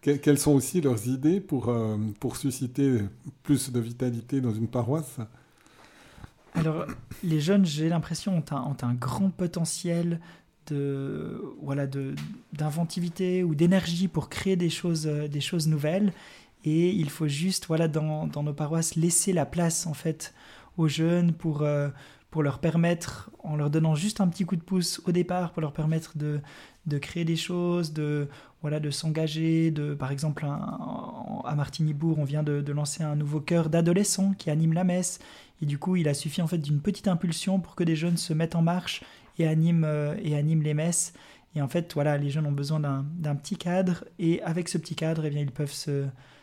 Quelles sont aussi leurs idées pour, euh, pour susciter plus de vitalité dans une paroisse? Alors, les jeunes, j'ai l'impression, ont un, grand potentiel de voilà d'inventivité ou d'énergie pour créer des choses, euh, des choses nouvelles. Et il faut juste, voilà, dans, dans nos paroisses, laisser la place, en fait, aux jeunes pour, euh, pour leur permettre, en leur donnant juste un petit coup de pouce au départ, pour leur permettre de, de créer des choses, de voilà, de s'engager. De, par exemple, à Martigny-Bourg, on vient de, lancer un nouveau chœur d'adolescents qui anime la messe. Et du coup, il a suffi en fait d'une petite impulsion pour que des jeunes se mettent en marche et animent, euh, et animent les messes. Et en fait, voilà, les jeunes ont besoin d'un petit cadre et avec ce petit cadre, eh bien, ils peuvent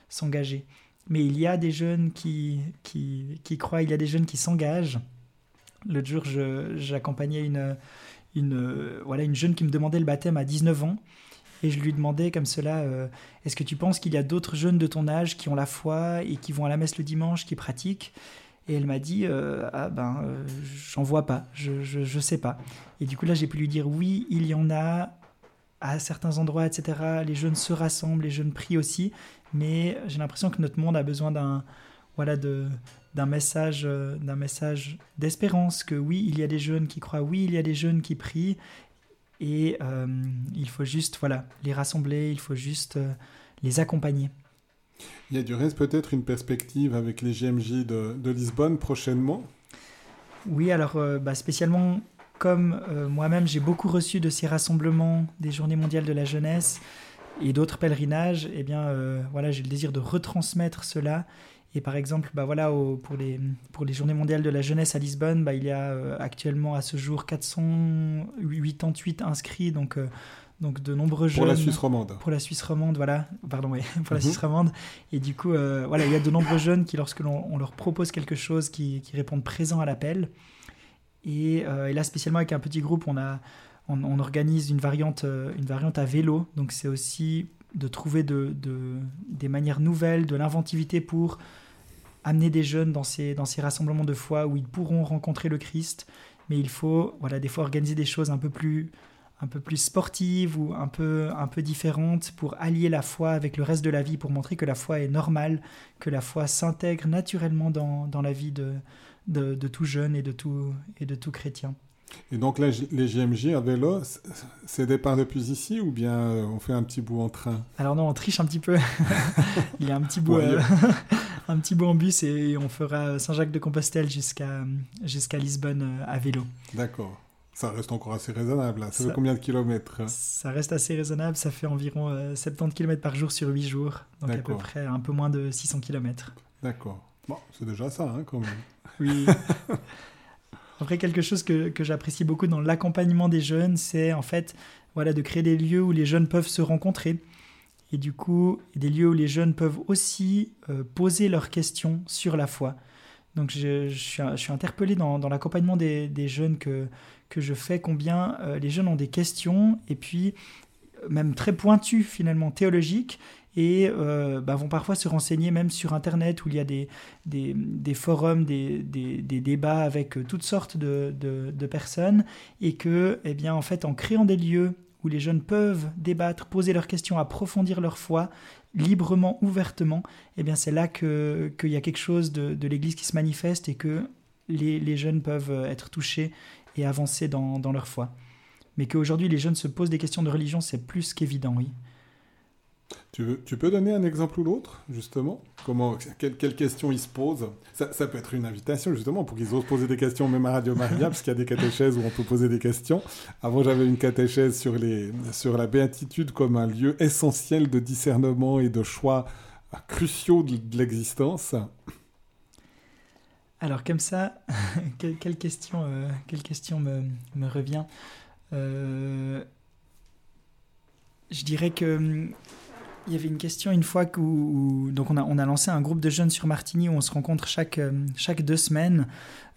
s'engager. Mais il y a des jeunes qui, qui, qui, croient, il y a des jeunes qui s'engagent. L'autre jour, j'accompagnais une, une, voilà, une jeune qui me demandait le baptême à 19 ans. Et je lui demandais comme cela, euh, est-ce que tu penses qu'il y a d'autres jeunes de ton âge qui ont la foi et qui vont à la messe le dimanche, qui pratiquent? Et elle m'a dit euh, Ah ben, euh, j'en vois pas, je, je, sais pas. Et du coup, là, j'ai pu lui dire Oui, il y en a à certains endroits, etc. Les jeunes se rassemblent, les jeunes prient aussi. Mais j'ai l'impression que notre monde a besoin d'un voilà, de, d'un message, euh, d'un message d'espérance que oui, il y a des jeunes qui croient, oui, il y a des jeunes qui prient. Et il faut juste voilà, les rassembler, il faut juste les accompagner. Il y a du reste peut-être une perspective avec les GMJ de, de Lisbonne prochainement? Oui, alors euh, bah, spécialement comme euh, moi-même j'ai beaucoup reçu de ces rassemblements des Journées mondiales de la jeunesse et d'autres pèlerinages, eh bien euh, voilà, j'ai le désir de retransmettre cela. Et par exemple, bah voilà, pour, les, pour les Journées mondiales de la jeunesse à Lisbonne, bah, il y a actuellement à ce jour 488 inscrits, donc donc de nombreux jeunes. Pour la Suisse romande. Pour la Suisse romande, voilà. Pardon, oui, pour la mhm. Suisse romande. Et du coup, euh, voilà, il y a de nombreux jeunes qui, lorsque l'on leur propose quelque chose, qui, qui répondent présent à l'appel. Et, euh, et, là, spécialement avec un petit groupe, on, a, on, organise une variante, euh, une variante à vélo. Donc c'est aussi de trouver de, des manières nouvelles, de l'inventivité pour amener des jeunes dans ces, dans ces rassemblements de foi où ils pourront rencontrer le Christ. Mais il faut, voilà, des fois organiser des choses un peu plus, un peu plus sportives ou un peu, un peu différentes pour allier la foi avec le reste de la vie, pour montrer que la foi est normale, que la foi s'intègre naturellement dans, dans, la vie de, de, de, tout jeune et de tout, et de tout chrétien. Et donc les JMJ à vélo, c'est départ depuis ici ou bien euh, on fait un petit bout en train? Alors non, on triche un petit peu. il y a un petit bout, euh, un petit bout en bus et on fera Saint-Jacques-de-Compostelle jusqu'à jusqu'à Lisbonne euh, à vélo. D'accord. Ça reste encore assez raisonnable. Ça, ça fait combien de kilomètres Ça reste assez raisonnable. Ça fait environ 70 km par jour sur 8 jours. Donc à peu près un peu moins de 600 km. D'accord. Bon, c'est déjà ça hein, quand même. Oui. Après, quelque chose que, j'apprécie beaucoup dans l'accompagnement des jeunes, c'est en fait voilà, de créer des lieux où les jeunes peuvent se rencontrer. Et du coup, des lieux où les jeunes peuvent aussi euh, poser leurs questions sur la foi. Donc je, suis, je interpellé dans, l'accompagnement des, jeunes que, que je fais, combien euh, les jeunes ont des questions, et puis même très pointues finalement, théologiques, et euh, bah, vont parfois se renseigner même sur Internet où il y a des, forums, des, débats avec toutes sortes de, personnes et que, eh bien, en fait, en créant des lieux où les jeunes peuvent débattre, poser leurs questions, approfondir leur foi librement, ouvertement, eh bien, c'est là qu'il y a quelque chose de, l'Église qui se manifeste et que les, jeunes peuvent être touchés et avancer dans, dans leur foi. Mais qu'aujourd'hui les jeunes se posent des questions de religion, c'est plus qu'évident, oui. Tu, peux donner un exemple ou l'autre, justement? Comment, Quelles quelle questions ils se posent? Ça, peut être une invitation, justement, pour qu'ils osent poser des questions, même à Radio Maria, parce qu'il y a des catéchèses où on peut poser des questions. Avant, j'avais une catéchèse sur, les, sur la béatitude comme un lieu essentiel de discernement et de choix cruciaux de, l'existence. Alors, comme ça, quelle, question, euh, quelle question me, me revient? Euh, Je dirais que hum, il y avait une question une fois où, donc on a, on a lancé un groupe de jeunes sur Martigny où on se rencontre chaque, euh, chaque deux semaines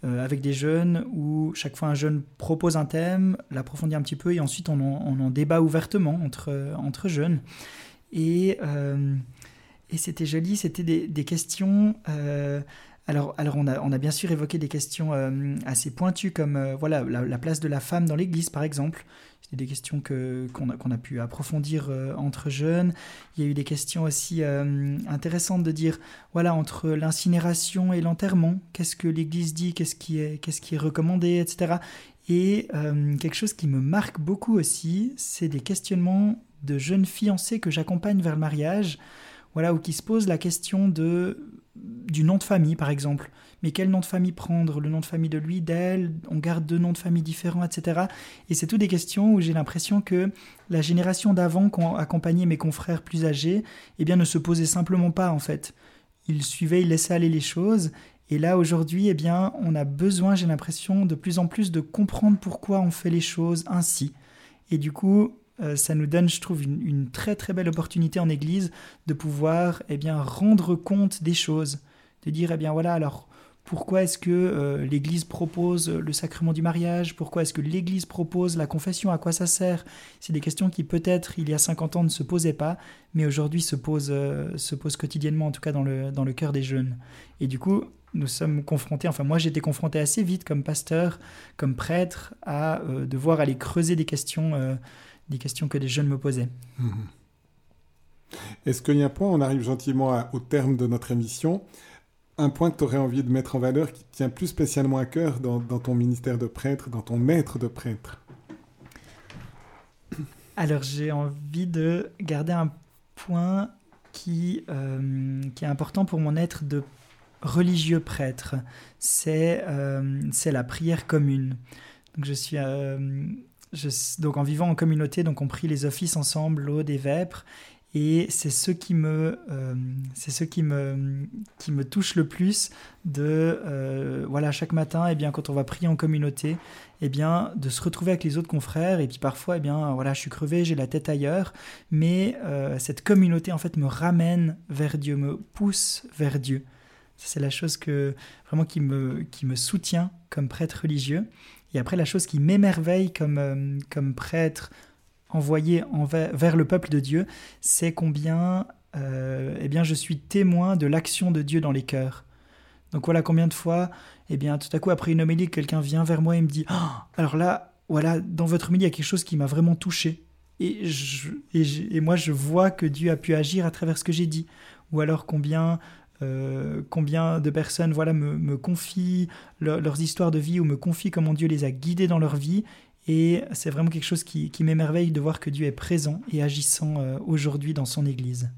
euh, avec des jeunes où chaque fois un jeune propose un thème, l'approfondit un petit peu et ensuite on en, débat ouvertement entre, entre jeunes. Et, euh, et c'était joli, c'était des, questions. Alors, on, a, bien sûr évoqué des questions euh, assez pointues comme euh, voilà la, la, place de la femme dans l'Église par exemple. C'était des questions que, qu'on, a, pu approfondir euh, entre jeunes. Il y a eu des questions aussi intéressantes de dire, voilà, entre l'incinération et l'enterrement, qu'est-ce que l'Église dit, qu'est-ce qui est, qui est recommandé, etc. Et quelque chose qui me marque beaucoup aussi, c'est des questionnements de jeunes fiancés que j'accompagne vers le mariage, voilà, où qui se posent la question de, du nom de famille, par exemple mais quel nom de famille prendre? Le nom de famille de lui, d'elle? On garde deux noms de famille différents, etc. Et c'est toutes des questions où j'ai l'impression que la génération d'avant, qui ont accompagné mes confrères plus âgés, eh bien, ne se posait simplement pas, en fait. Ils suivaient, ils laissaient aller les choses. Et là, aujourd'hui, eh bien, on a besoin, j'ai l'impression, de plus en plus de comprendre pourquoi on fait les choses ainsi. Et du coup, euh, ça nous donne, je trouve, une, très très belle opportunité en Église de pouvoir eh bien, rendre compte des choses. De dire, eh bien voilà, alors pourquoi est-ce que euh, l'Église propose le sacrement du mariage? Pourquoi est-ce que l'Église propose la confession? À quoi ça sert? C'est des questions qui peut-être il y a 50 ans ne se posaient pas, mais aujourd'hui se posent, euh, se posent quotidiennement, en tout cas dans le, dans le cœur des jeunes. Et du coup, nous sommes confrontés, enfin moi été confronté assez vite comme pasteur, comme prêtre, à devoir aller creuser des questions, des questions que des jeunes me posaient. Mmh. Est-ce qu'il y a un point, on arrive gentiment à, au terme de notre émission, un point que tu aurais envie de mettre en valeur qui tient plus spécialement à cœur dans, dans ton ministère de prêtre, dans ton maître de prêtre? Alors j'ai envie de garder un point qui, euh, qui est important pour mon être de religieux prêtre. C'est euh, la prière commune. Donc je suis... Euh, donc en vivant en communauté, donc on prie les offices ensemble, l'eau et vêpres, et c'est ce qui me euh, c'est ce qui me qui me touche le plus de euh, voilà chaque matin et eh bien quand on va prier en communauté eh bien de se retrouver avec les autres confrères. Et puis parfois eh bien voilà je suis crevé j'ai la tête ailleurs. Mais euh, cette communauté en fait me ramène vers Dieu me pousse vers Dieu. C'est la chose que vraiment qui me qui me soutient comme prêtre religieux et après la chose qui m'émerveille comme comme prêtre envoyé vers le peuple de Dieu, c'est combien euh, eh bien, je suis témoin de l'action de Dieu dans les cœurs. Donc voilà combien de fois, eh bien, tout à coup, après une homélie, quelqu'un vient vers moi et me dit ah, Alors là, voilà, dans votre homélie, il y a quelque chose qui m'a vraiment touché. Et, et, moi, je vois que Dieu a pu agir à travers ce que j'ai dit. Ou alors combien, euh, combien de personnes voilà, me, confient leurs histoires de vie ou me confient comment Dieu les a guidés dans leur vie. Et c'est vraiment quelque chose qui, m'émerveille de voir que Dieu est présent et agissant euh, aujourd'hui dans son Église.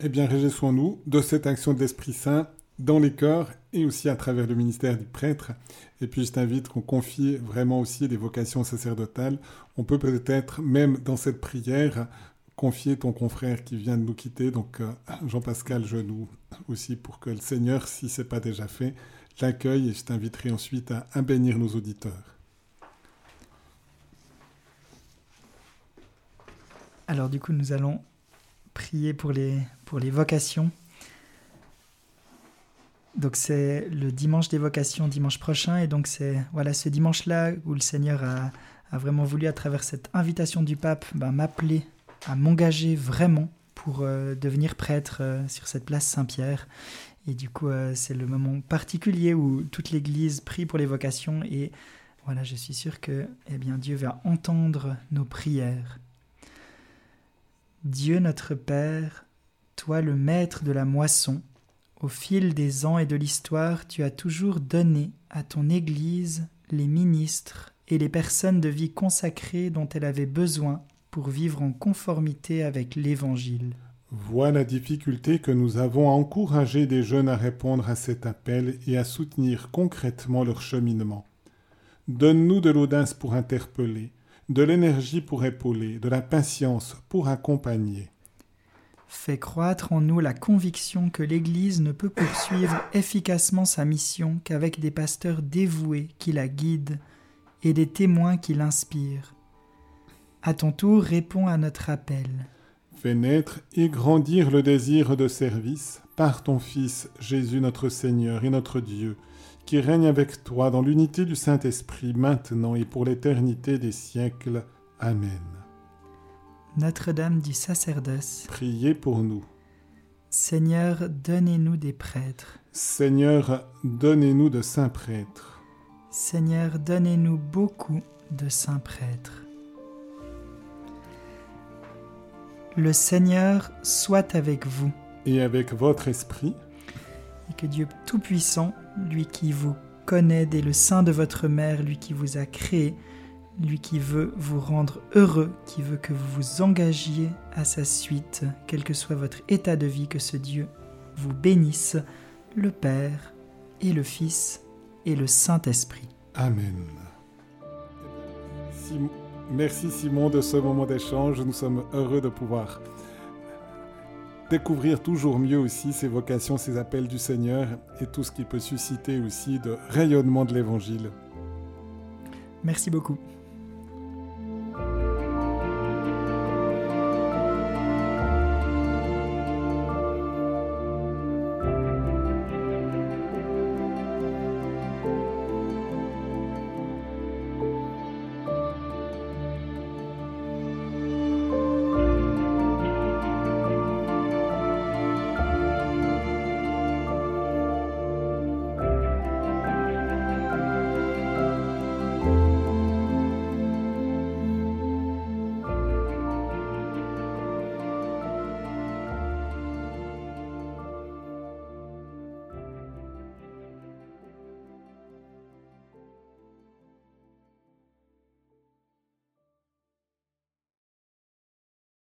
Eh bien, réjouissons-nous de cette action de l'Esprit Saint dans les cœurs et aussi à travers le ministère du prêtre. Et puis je t'invite qu'on confie vraiment aussi des vocations sacerdotales. On peut peut-être même dans cette prière confier ton confrère qui vient de nous quitter, donc euh, Jean-Pascal Genoux aussi pour que le Seigneur, si ce n'est pas déjà fait, l'accueille et je t'inviterai ensuite à bénir nos auditeurs. Alors du coup, nous allons prier pour les, pour les vocations. Donc c'est le dimanche des vocations, dimanche prochain, et donc c'est voilà ce dimanche-là où le Seigneur a, vraiment voulu, à travers cette invitation du pape, ben, m'appeler à m'engager vraiment pour euh, devenir prêtre euh, sur cette place Saint-Pierre. Et du coup, euh, c'est le moment particulier où toute l'Église prie pour les vocations, et voilà, je suis sûr que eh bien, Dieu va entendre nos prières. Dieu notre Père, toi le maître de la moisson, au fil des ans et de l'histoire, tu as toujours donné à ton Église les ministres et les personnes de vie consacrées dont elle avait besoin pour vivre en conformité avec l'Évangile. Vois la difficulté que nous avons à encourager des jeunes à répondre à cet appel et à soutenir concrètement leur cheminement. Donne-nous de l'audace pour interpeller, de l'énergie pour épauler, de la patience pour accompagner. Fais croître en nous la conviction que l'Église ne peut poursuivre efficacement sa mission qu'avec des pasteurs dévoués qui la guident et des témoins qui l'inspirent. À ton tour, réponds à notre appel. Fais naître et grandir le désir de service par ton Fils Jésus notre Seigneur et notre Dieu, qui règne avec toi dans l'unité du Saint-Esprit, maintenant et pour l'éternité des siècles. Amen. Notre-Dame du sacerdoce, priez pour nous. Seigneur, donnez-nous des prêtres. Seigneur, donnez-nous de saints prêtres. Seigneur, donnez-nous beaucoup de saints prêtres. Le Seigneur soit avec vous. Et avec votre esprit. Et que Dieu Tout-Puissant lui qui vous connaît dès le sein de votre mère, lui qui vous a créé, lui qui veut vous rendre heureux, qui veut que vous vous engagiez à sa suite, quel que soit votre état de vie, que ce Dieu vous bénisse, le Père et le Fils et le Saint-Esprit. Amen. Merci Simon de ce moment d'échange, nous sommes heureux de pouvoir découvrir toujours mieux aussi ces vocations, ces appels du Seigneur et tout ce qui peut susciter aussi de rayonnement de l'Évangile. Merci beaucoup.